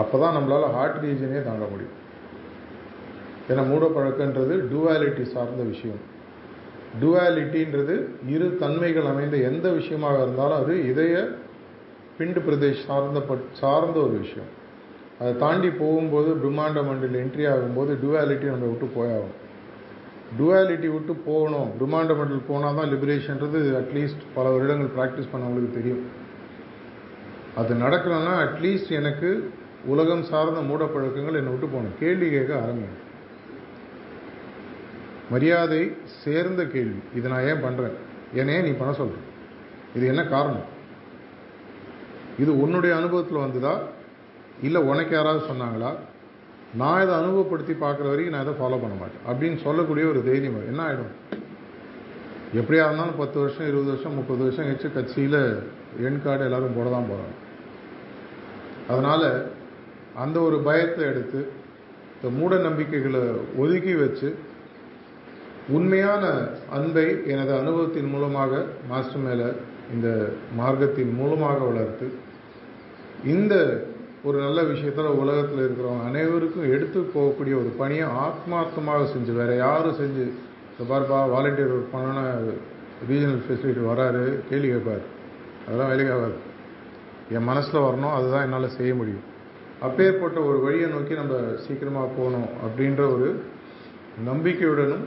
[SPEAKER 1] அப்போ தான் நம்மளால் ஹார்ட் ரீஜனே தாங்க முடியும். ஏன்னா மூடப்பழக்கன்றது டுவாலிட்டி சார்ந்த விஷயம். டுவாலிட்டின்றது இரு தன்மைகள் அமைந்த எந்த விஷயமாக இருந்தாலும் அது இதய பிண்டு பிரதேஷ் சார்ந்த சார்ந்த ஒரு விஷயம். அதை தாண்டி போகும்போது பிரம்மாண்ட மண்டலில் என்ட்ரி ஆகும்போது டுவாலிட்டி நம்ம விட்டு போயாகும். டுவாலிட்டி விட்டு போகணும். பிரம்மாண்ட மண்டல் போனால் தான் லிபரேஷன்றது அட்லீஸ்ட் பல வருடங்கள் ப்ராக்டிஸ் பண்ணவங்களுக்கு தெரியும். அது நடக்கணும்னா அட்லீஸ்ட் எனக்கு உலகம் சார்ந்த மூடப்பழக்கங்கள் என்னை விட்டு போகணும். கேள்வி கேட்க ஆரம்பிக்கும். மரியாதை சேர்ந்த கேள்வி. இதை நான் ஏன் பண்ணுறேன் ஏன் நீ பண்ண சொல்கிறேன் இது என்ன காரணம்? இது உன்னுடைய அனுபவத்தில் வந்ததா? இல்லை உனக்கு யாராவது சொன்னாங்களா? நான் இதை அனுபவப்படுத்தி பார்க்குற வரைக்கும் நான் இதை ஃபாலோ பண்ண மாட்டேன். அப்படின்னு சொல்லக்கூடிய ஒரு தைரியம். என்ன ஆகிடும் எப்படியா இருந்தாலும் பத்து வருஷம் இருபது வருஷம் முப்பது வருஷம் கழிச்சு கட்சியில் எண் கார்டு எல்லோரும் போட தான் போகிறாங்க அதனால் அந்த ஒரு பயத்தை எடுத்து இந்த மூட நம்பிக்கைகளை ஒதுக்கி வச்சு உண்மையான அன்பை எனது அனுபவத்தின் மூலமாக மாஸ்டர் மேலே இந்த மார்க்கத்தின் மூலமாக வளர்த்து இந்த ஒரு நல்ல விஷயத்தில் உலகத்தில் இருக்கிறவங்க அனைவருக்கும் எடுத்து போகக்கூடிய ஒரு பணியை ஆத்மார்த்தமாக செஞ்சு வேறு யாரும் செஞ்சு இந்த வாலண்டியர் ஒர்க் பண்ணோன்னா ரீஜனல் ஃபெசிலிட்டி வராரு கேள்வி கேட்பார் அதெல்லாம் வேலைக்கு ஆகாது. என் மனசில் வரணும் அதுதான் என்னால் செய்ய முடியும். அப்பேற்பட்ட ஒரு வழியை நோக்கி நம்ம சீக்கிரமாக போகணும் அப்படின்ற ஒரு நம்பிக்கையுடனும்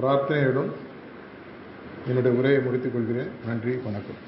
[SPEAKER 1] பிரார்த்தனையுடன் என்னுடைய உரையை முடித்துக் கொள்கிறேன். நன்றி வணக்கம்.